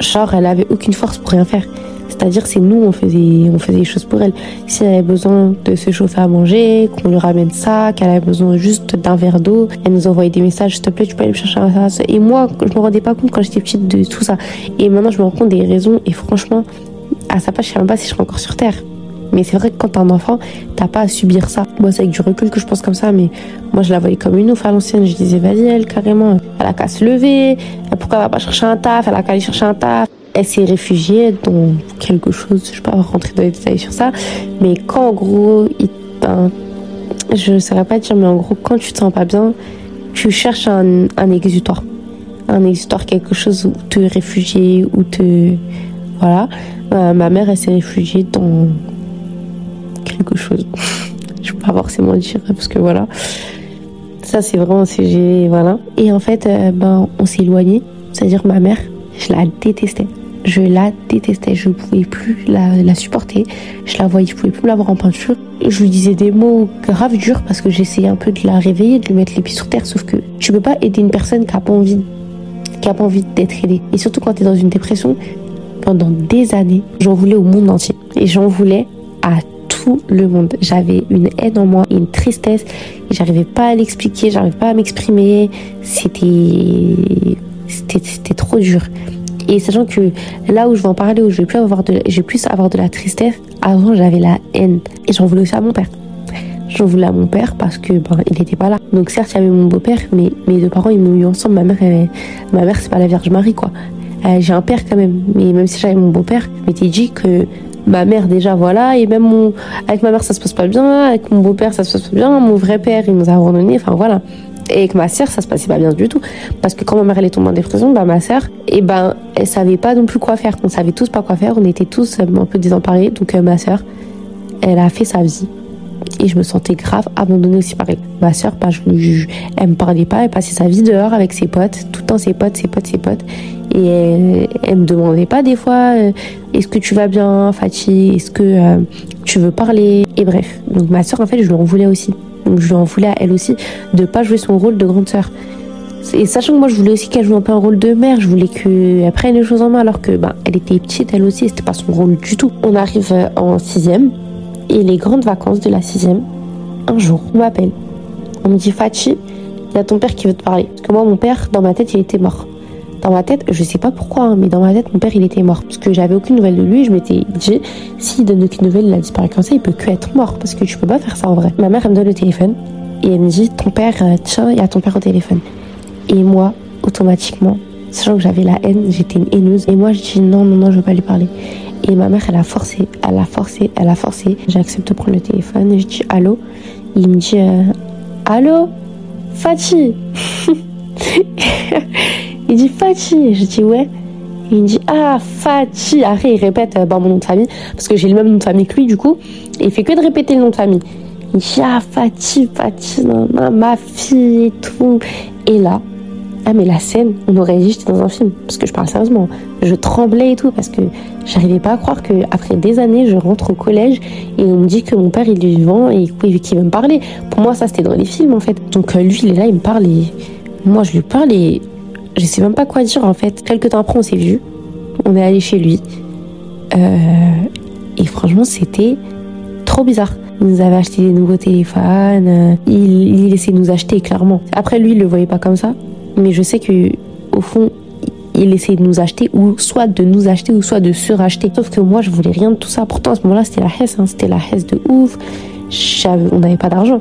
genre, elle avait aucune force pour rien faire. C'est-à-dire, c'est nous, on faisait, on faisait les choses pour elle. Si elle avait besoin de se chauffer à manger, qu'on lui ramène ça, qu'elle avait besoin juste d'un verre d'eau, elle nous envoyait des messages, s'il te plaît, tu peux aller me chercher un ça. Et moi, je me rendais pas compte quand j'étais petite de tout ça. Et maintenant, je me rends compte des raisons. Et franchement, à sa page, je sais même pas si je serais encore sur Terre. Mais c'est vrai que quand t'es un enfant, t'as pas à subir ça. Moi, c'est avec du recul que je pense comme ça, mais moi, je la voyais comme une ouf à l'ancienne. Je disais, vas-y, elle, carrément, elle a qu'à se lever. Pourquoi elle va pas chercher un taf? Elle a qu'à aller chercher un taf. Elle s'est réfugiée dans quelque chose. Je vais pas rentrer dans les détails sur ça. Mais quand, en gros, il je ne saurais pas dire, mais en gros, quand tu te sens pas bien, tu cherches un, un exutoire. Un exutoire, quelque chose où te réfugier, ou te. Voilà. Euh, ma mère, elle s'est réfugiée dans quelque chose. je peux pas forcément dire parce que voilà. Ça, c'est vraiment un sujet, voilà. Et en fait, euh, ben, on s'est éloigné. C'est-à-dire, ma mère, je la détestais. Je la détestais. Je pouvais plus la, la supporter. Je la voyais, je pouvais plus la voir en peinture. Je lui disais des mots graves durs parce que j'essayais un peu de la réveiller, de lui mettre les pieds sur terre. Sauf que tu peux pas aider une personne qui a pas envie, pas envie d'être aidée. Et surtout quand tu es dans une dépression, pendant des années, j'en voulais au monde entier. Et j'en voulais à le monde. J'avais une haine en moi, une tristesse. J'arrivais pas à l'expliquer, j'arrivais pas à m'exprimer. C'était, c'était, trop dur. Et sachant que là où je vais en parler, où je vais plus avoir de, je plus avoir de la tristesse, avant j'avais la haine. Et j'en voulais aussi à mon père. J'en voulais à mon père parce que ben, il n'était pas là. Donc certes, il y avait mon beau-père, mais mes deux parents, ils m'ont eu ensemble. Ma mère, ma mère, c'est pas la Vierge Marie, quoi. Euh, j'ai un père quand même, mais même si j'avais mon beau-père, je m'étais dit que ma mère déjà voilà et même avec ma mère ça se passe pas bien avec mon beau-père ça se passe pas bien mon vrai père il nous a abandonné enfin voilà. Et avec ma sœur ça se passait pas bien du tout. Parce que quand ma mère elle est tombée en dépression bah ma sœur et eh ben elle savait pas non plus quoi faire. On savait tous pas quoi faire. On était tous un peu désemparés donc euh, ma sœur elle a fait sa vie. Et je me sentais grave abandonnée aussi pareil. Ma soeur, pas, je, elle me parlait pas, elle passait sa vie dehors avec ses potes, tout le temps ses potes, ses potes, ses potes. Et elle, elle me demandait pas des fois, euh, est-ce que tu vas bien, Fatih, est-ce que euh, tu veux parler? Et bref, donc ma soeur, en fait, je lui en voulais aussi. Donc je lui en voulais à elle aussi de pas jouer son rôle de grande sœur. Et sachant que moi je voulais aussi qu'elle joue un peu un rôle de mère, je voulais qu'elle prenne les choses en main alors que bah, elle était petite elle aussi, c'était pas son rôle du tout. On arrive euh, en sixième, et les grandes vacances de la sixième, un jour, on m'appelle. On me dit Fachi, il y a ton père qui veut te parler. Parce que moi, mon père, dans ma tête, il était mort. Dans ma tête, je sais pas pourquoi, hein, mais dans ma tête, mon père, il était mort. Parce que j'avais aucune nouvelle de lui. Je m'étais dit, s'il donne aucune nouvelle, il a disparu comme ça, il peut que être mort. Parce que tu peux pas faire ça en vrai. Ma mère, elle me donne le téléphone. Et elle me dit, ton père, euh, tiens, il y a ton père au téléphone. Et moi, automatiquement, sachant que j'avais la haine, j'étais une haineuse. Et moi, je dis, non, non, non, je veux pas lui parler. Et ma mère, elle a forcé, elle a forcé, elle a forcé. J'accepte de prendre le téléphone et je dis allô? Il me dit euh, allô, Fatih? [laughs] il dit Fatih. Je dis ouais. Il dit ah Fatih. Après il répète euh, bah, mon nom de famille parce que j'ai le même nom de famille que lui du coup. Et il fait que de répéter le nom de famille. Il dit ah Fatih, Fatih, ma fille et tout. Et là, ah mais la scène, on aurait dit j'étais dans un film, parce que je parle sérieusement. Je tremblais et tout, parce que j'arrivais pas à croire que après des années, je rentre au collège et on me dit que mon père il est vivant et qu'il veut me parler. Pour moi, ça c'était dans les films en fait. Donc euh, lui, il est là, il me parle et moi je lui parle et je sais même pas quoi dire en fait. Quelques temps après, on s'est vu, on est allé chez lui euh, et franchement, c'était trop bizarre. Il nous avait acheté des nouveaux téléphones, il, il essayait de nous acheter clairement. Après lui, il le voyait pas comme ça mais je sais que au fond, il essayait de nous acheter ou soit de nous acheter ou soit de suracheter. Sauf que moi, je voulais rien de tout ça. Pourtant, à ce moment-là, c'était la hesse, hein. c'était la hesse de ouf. On n'avait pas d'argent.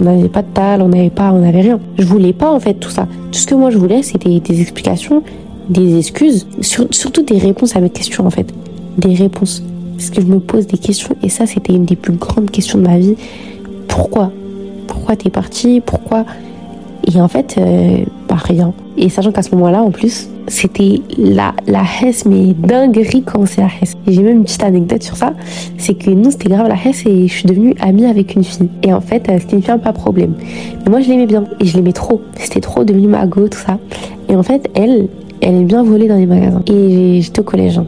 On n'avait pas de tal, on n'avait pas, on n'avait rien. Je voulais pas en fait tout ça. Tout ce que moi je voulais, c'était des explications, des excuses, surtout des réponses à mes questions en fait. Des réponses. Parce que je me pose des questions et ça, c'était une des plus grandes questions de ma vie. Pourquoi? Pourquoi t'es parti? Pourquoi? Et en fait, euh, rien. Et sachant qu'à ce moment-là, en plus, c'était la, la Hesse, mais dinguerie quand c'est la Hesse. Et j'ai même une petite anecdote sur ça. C'est que nous, c'était grave la Hesse et je suis devenue amie avec une fille. Et en fait, euh, c'était une fille, pas problème. Mais moi, je l'aimais bien. Et je l'aimais trop. C'était trop devenu ma go, tout ça. Et en fait, elle, elle est bien volée dans les magasins. Et j'étais au collège. Hein.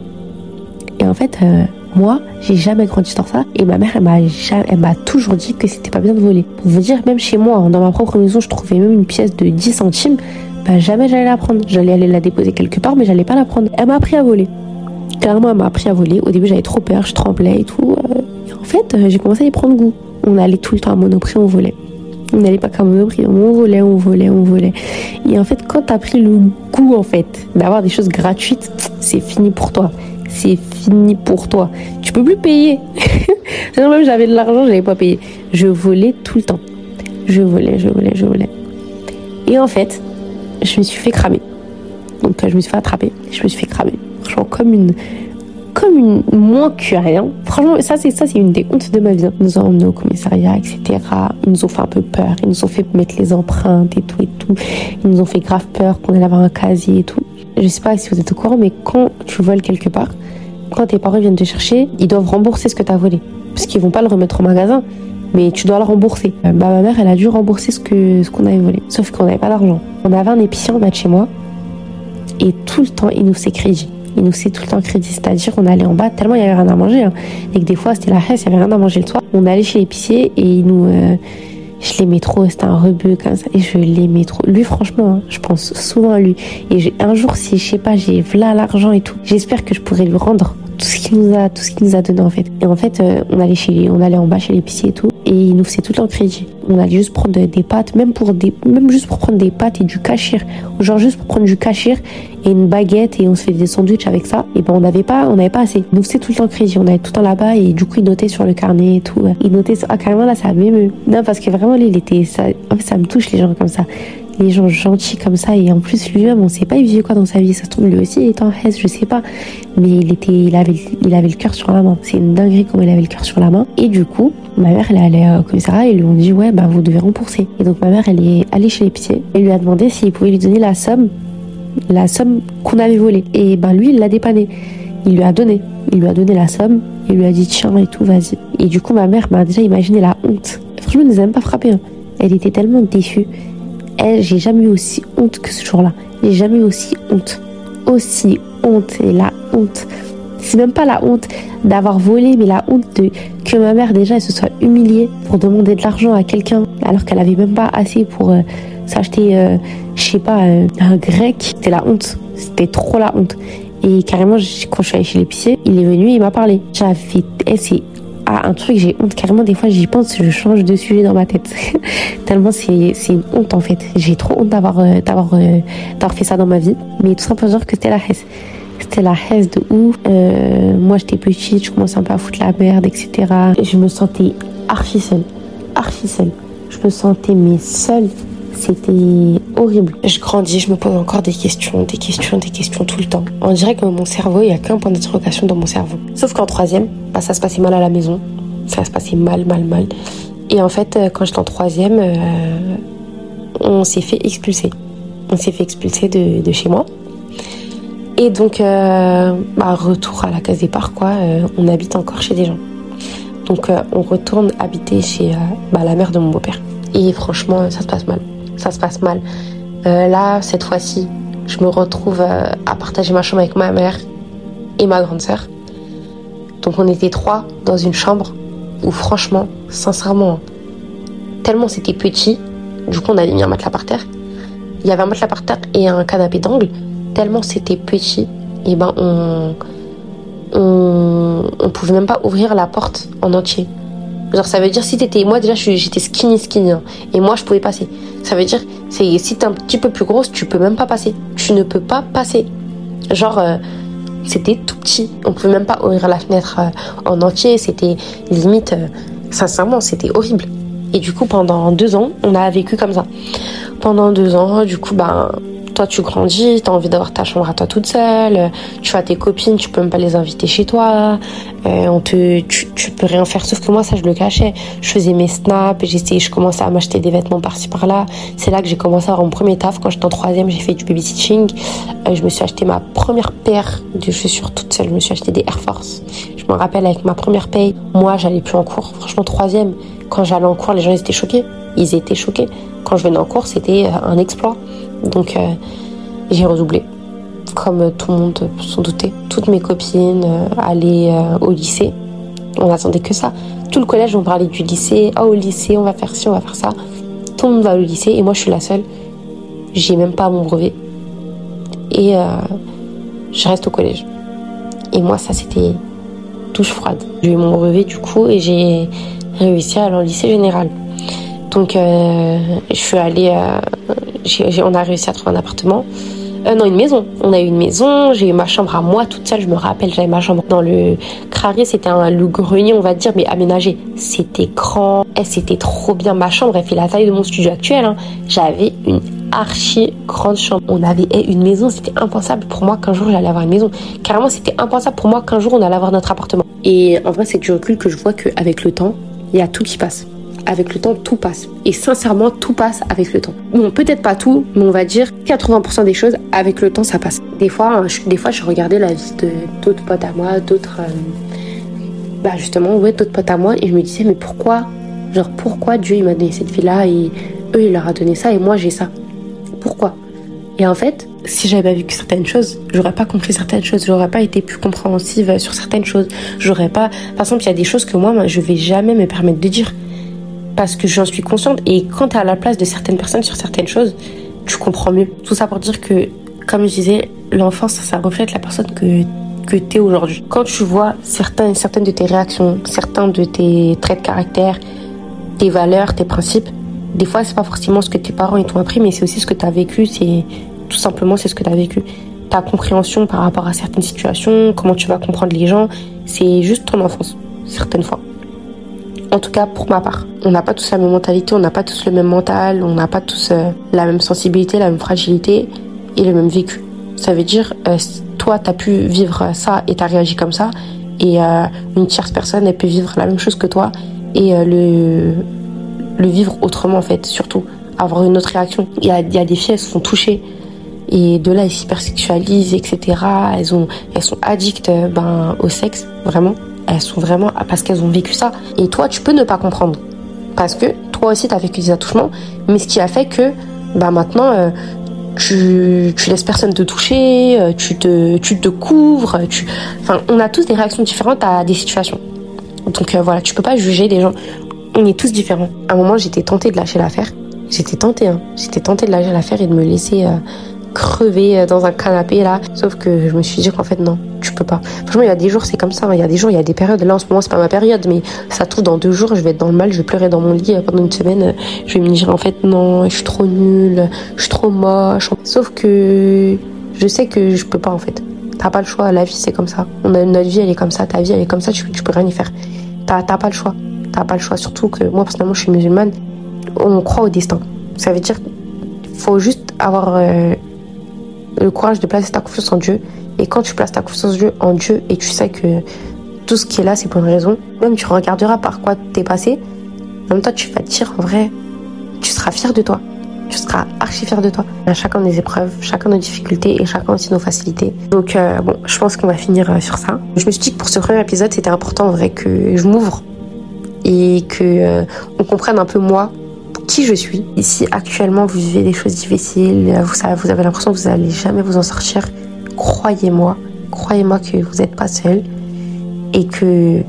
Et en fait, euh, moi, j'ai jamais grandi dans ça. Et ma mère, elle m'a, toujours dit que c'était pas bien de voler. Pour vous dire, même chez moi, dans ma propre maison, je trouvais même une pièce de 10 centimes. Bah, jamais j'allais la prendre. J'allais aller la déposer quelque part, mais j'allais pas la prendre. Elle m'a appris à voler. Clairement, elle m'a appris à voler. Au début, j'avais trop peur, je tremblais et tout. Euh, et en fait, euh, j'ai commencé à y prendre goût. On allait tout le temps à Monoprix, on volait. On n'allait pas qu'à Monoprix, on volait, on volait, on volait. Et en fait, quand t'as pris le goût, en fait, d'avoir des choses gratuites, c'est fini pour toi c'est fini pour toi. Tu peux plus payer. [laughs] même j'avais de l'argent, je n'avais pas payé. Je volais tout le temps. Je volais, je volais, je volais. Et en fait, je me suis fait cramer. Donc je me suis fait attraper. Je me suis fait cramer. Franchement, comme une comme une moins que rien. Franchement, ça c'est ça c'est une des hontes de ma vie. Ils nous ont emmenés au commissariat, etc. Ils nous ont fait un peu peur. Ils nous ont fait mettre les empreintes et tout et tout. Ils nous ont fait grave peur qu'on allait avoir un casier et tout je sais pas si vous êtes au courant, mais quand tu voles quelque part, quand tes parents viennent te chercher, ils doivent rembourser ce que tu as volé. Parce qu'ils vont pas le remettre au magasin, mais tu dois le rembourser. Euh, bah, ma mère, elle a dû rembourser ce qu'on ce qu'on avait volé. Sauf qu'on n'avait pas d'argent. On avait un épicier en bas de chez moi, et tout le temps, il nous fait crédit. Il nous fait tout le temps crédit, c'est-à-dire on allait en bas tellement il y avait rien à manger. Hein. Et que des fois, c'était la haine, il y avait rien à manger le soir. On allait chez l'épicier et il nous. Euh, je l'aimais trop, c'était un rebeu comme ça. Et je l'aimais trop. Lui, franchement, hein, je pense souvent à lui. Et un jour, si je sais pas, j'ai là l'argent et tout, j'espère que je pourrais lui rendre tout ce qu'il nous a, tout ce qu'il nous a donné en fait. Et en fait, euh, on allait chez, on allait en bas chez l'épicier et tout. Et il nous faisait tout le temps crédit. On allait juste prendre des pâtes, même pour des, même juste pour prendre des pâtes et du cachir. Genre juste pour prendre du cachir et une baguette et on se fait des sandwichs avec ça. Et ben on n'avait pas, on n'avait pas assez. Il nous faisait tout le temps crédit. On allait tout le temps là-bas et du coup il notait sur le carnet et tout. Il notait, ah carrément là ça m'émeut. Non parce que vraiment il était, ça, en fait ça me touche les gens comme ça les gens gentils comme ça et en plus lui-même on sait pas il vivait quoi dans sa vie ça se trouve lui aussi il est en haise je sais pas mais il était il avait il avait le cœur sur la main c'est une dinguerie comme il avait le cœur sur la main et du coup ma mère elle est allée au commissariat et ils lui ont dit ouais bah vous devez rembourser et donc ma mère elle est allée chez l'épicier et lui a demandé s'il pouvait lui donner la somme la somme qu'on avait volée et ben lui il l'a dépanné il lui a donné il lui a donné la somme il lui a dit tiens et tout vas-y et du coup ma mère m'a déjà imaginé la honte franchement elle nous a même pas frappé hein. elle était tellement déçue elle, j'ai jamais eu aussi honte que ce jour-là. J'ai jamais eu aussi honte. Aussi honte. Et la honte. C'est même pas la honte d'avoir volé, mais la honte de que ma mère déjà elle se soit humiliée pour demander de l'argent à quelqu'un alors qu'elle avait même pas assez pour euh, s'acheter, euh, je sais pas, euh, un grec. C'était la honte. C'était trop la honte. Et carrément, quand je suis allée chez l'épicier, il est venu, il m'a parlé. J'avais, eh, c'est un truc, j'ai honte carrément. Des fois, j'y pense, je change de sujet dans ma tête. [laughs] Tellement c'est une honte en fait. J'ai trop honte d'avoir euh, fait ça dans ma vie. Mais tout simplement que c'était la haisse. C'était la haisse de ouf. Euh, moi, j'étais petite, je commençais un peu à foutre la merde, etc. je me sentais archi seule. Archi seule. Je me sentais mais seule. C'était horrible. Je grandis, je me pose encore des questions, des questions, des questions tout le temps. On dirait que mon cerveau, il n'y a qu'un point d'interrogation dans mon cerveau. Sauf qu'en troisième, bah, ça se passait mal à la maison. Ça se passait mal, mal, mal. Et en fait, euh, quand j'étais en troisième, euh, on s'est fait expulser. On s'est fait expulser de, chez moi. Et donc, euh, bah, retour à la case départ, quoi. on habite encore chez des gens. Donc, on retourne habiter chez bah, la mère de mon beau-père. Et franchement, ça se passe mal ça se passe mal. Euh, là, cette fois-ci, je me retrouve euh, à partager ma chambre avec ma mère et ma grande sœur. Donc on était trois dans une chambre où franchement, sincèrement, tellement c'était petit, du coup on avait mis un matelas par terre. Il y avait un matelas par terre et un canapé d'angle. Tellement c'était petit, et ben on, on, on pouvait même pas ouvrir la porte en entier. Genre, ça veut dire si t'étais. Moi, déjà, j'étais skinny, skinny. Hein, et moi, je pouvais passer. Ça veut dire, c'est si t'es un petit peu plus grosse, tu peux même pas passer. Tu ne peux pas passer. Genre, euh, c'était tout petit. On pouvait même pas ouvrir la fenêtre euh, en entier. C'était limite. Euh, sincèrement, c'était horrible. Et du coup, pendant deux ans, on a vécu comme ça. Pendant deux ans, du coup, ben toi tu grandis, tu as envie d'avoir ta chambre à toi toute seule, tu as tes copines, tu peux même pas les inviter chez toi, euh, on te, tu, peux rien faire. Sauf que moi ça je le cachais. Je faisais mes snaps, j'essayais, je commençais à m'acheter des vêtements par-ci par-là. C'est là que j'ai commencé à avoir mon premier taf. Quand j'étais en troisième, j'ai fait du babysitting. Euh, je me suis acheté ma première paire de chaussures toute seule. Je me suis acheté des Air Force. Je me rappelle avec ma première paye, moi j'allais plus en cours. Franchement troisième, quand j'allais en cours, les gens étaient choqués. Ils étaient choqués. Quand je venais en cours, c'était euh, un exploit. Donc euh, j'ai redoublé, comme tout le monde s'en douter. Toutes mes copines euh, allaient euh, au lycée. On n'attendait que ça. Tout le collège, on parlait du lycée. Oh, au lycée, on va faire ci, on va faire ça. Tout le monde va au lycée et moi, je suis la seule. J'ai même pas mon brevet. Et je reste au collège. Et moi, ça, c'était touche froide. J'ai eu mon brevet du coup et j'ai réussi à aller au lycée général. Donc, je suis allée on a réussi à trouver un appartement. Euh, non, une maison. On a eu une maison, j'ai eu ma chambre à moi toute seule, je me rappelle, j'avais ma chambre dans le Crarier, c'était un le grenier, on va dire, mais aménagé. C'était grand, et c'était trop bien. Ma chambre, elle fait la taille de mon studio actuel. Hein. J'avais une archi grande chambre. On avait une maison, c'était impensable pour moi qu'un jour j'allais avoir une maison. Carrément, c'était impensable pour moi qu'un jour on allait avoir notre appartement. Et en vrai, c'est du recul que je vois qu'avec le temps, il y a tout qui passe avec le temps, tout passe. Et sincèrement, tout passe avec le temps. Bon, peut-être pas tout, mais on va dire 80% des choses, avec le temps, ça passe. Des fois, hein, je, des fois, je regardais la vie de d'autres potes à moi, d'autres... Euh, bah justement, ouais, d'autres potes à moi, et je me disais, mais pourquoi Genre, pourquoi Dieu, il m'a donné cette vie-là, et eux, il leur a donné ça, et moi, j'ai ça Pourquoi? Et en fait, si j'avais pas vécu certaines choses, j'aurais pas compris certaines choses, j'aurais pas été plus compréhensive sur certaines choses, j'aurais pas. Par exemple, il y a des choses que moi, je vais jamais me permettre de dire parce que j'en suis consciente. Et quand tu es à la place de certaines personnes sur certaines choses, tu comprends mieux. Tout ça pour dire que, comme je disais, l'enfance, ça, reflète la personne que que tu es aujourd'hui. Quand tu vois certains, certaines de tes réactions, certains de tes traits de caractère, tes valeurs, tes principes. Des fois, c'est pas forcément ce que tes parents t'ont appris, mais c'est aussi ce que tu as vécu. C'est tout simplement c'est ce que tu as vécu. Ta compréhension par rapport à certaines situations, comment tu vas comprendre les gens, c'est juste ton enfance, certaines fois. En tout cas, pour ma part, on n'a pas tous la même mentalité, on n'a pas tous le même mental, on n'a pas tous euh, la même sensibilité, la même fragilité et le même vécu. Ça veut dire, euh, toi, tu as pu vivre ça et tu as réagi comme ça, et euh, une tierce personne, elle peut vivre la même chose que toi et le, le vivre autrement, en fait, surtout. Avoir une autre réaction. Il y a, des filles, elles se font toucher. Et de là, elles s'hypersexualisent, etc. Elles, elles sont addictes ben, au sexe, vraiment elles sont vraiment parce qu'elles ont vécu ça. Et toi, tu peux ne pas comprendre. Parce que toi aussi, tu as vécu des attouchements. Mais ce qui a fait que bah, maintenant, euh, tu, tu laisses personne te toucher, euh, tu te, tu te couvres. Tu... Enfin, on a tous des réactions différentes à des situations. Donc euh, voilà, tu peux pas juger les gens. On est tous différents. À un moment, j'étais tentée de lâcher l'affaire. J'étais tentée, hein. J'étais tentée de lâcher l'affaire et de me laisser crever dans un canapé là. Sauf que je me suis dit qu'en fait non, tu peux pas. Franchement, il y a des jours c'est comme ça. Hein. Il y a des jours, il y a des périodes. Là en ce moment c'est pas ma période, mais ça trouve dans deux jours, je vais être dans le mal, je vais pleurer dans mon lit euh, pendant une semaine. Je vais me dire en fait non, je suis trop nulle, je suis trop moche. Sauf que je sais que je peux pas en fait. T'as pas le choix. La vie c'est comme ça. On a notre vie elle est comme ça. Ta vie elle est comme ça. Tu, tu peux rien y faire. T'as pas le choix. T'as pas le choix. Surtout que moi personnellement je suis musulmane. On croit au destin. Ça veut dire faut juste avoir euh, le courage de placer ta confiance en Dieu. Et quand tu places ta confiance en Dieu et tu sais que tout ce qui est là, c'est pour une raison, même tu regarderas par quoi t'es passé, même temps, tu vas te dire, en vrai, tu seras fier de toi. Tu seras archi fier de toi. On a chacun des épreuves, chacun nos difficultés et chacun aussi nos facilités. Donc, euh, bon, je pense qu'on va finir euh, sur ça. Je me suis dit que pour ce premier épisode, c'était important, en vrai, que je m'ouvre et que euh, on comprenne un peu moi qui je suis. Ici, actuellement vous vivez des choses difficiles, vous, savez, vous avez l'impression que vous n'allez jamais vous en sortir, croyez-moi, croyez-moi que vous n'êtes pas seul et que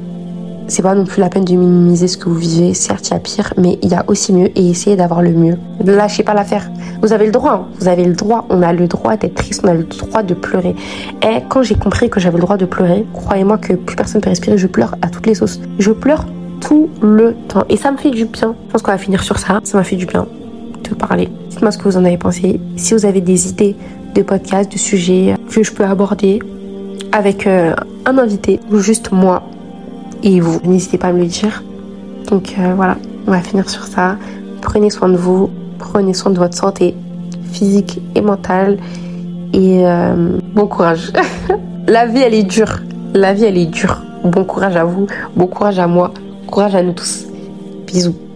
c'est pas non plus la peine de minimiser ce que vous vivez. Certes, il y a pire, mais il y a aussi mieux et essayez d'avoir le mieux. Ne lâchez pas l'affaire. Vous avez le droit, hein. vous avez le droit. On a le droit d'être triste, on a le droit de pleurer. Et quand j'ai compris que j'avais le droit de pleurer, croyez-moi que plus personne peut respirer. Je pleure à toutes les sauces. Je pleure tout le temps. Et ça me fait du bien. Je pense qu'on va finir sur ça. Ça m'a fait du bien de parler. Dites-moi ce que vous en avez pensé. Si vous avez des idées de podcasts, de sujets que je peux aborder avec euh, un invité ou juste moi et vous, n'hésitez pas à me le dire. Donc euh, voilà, on va finir sur ça. Prenez soin de vous, prenez soin de votre santé physique et mentale et euh, bon courage. [laughs] La vie elle est dure. La vie elle est dure. Bon courage à vous, bon courage à moi. Courage à nous tous. Bisous.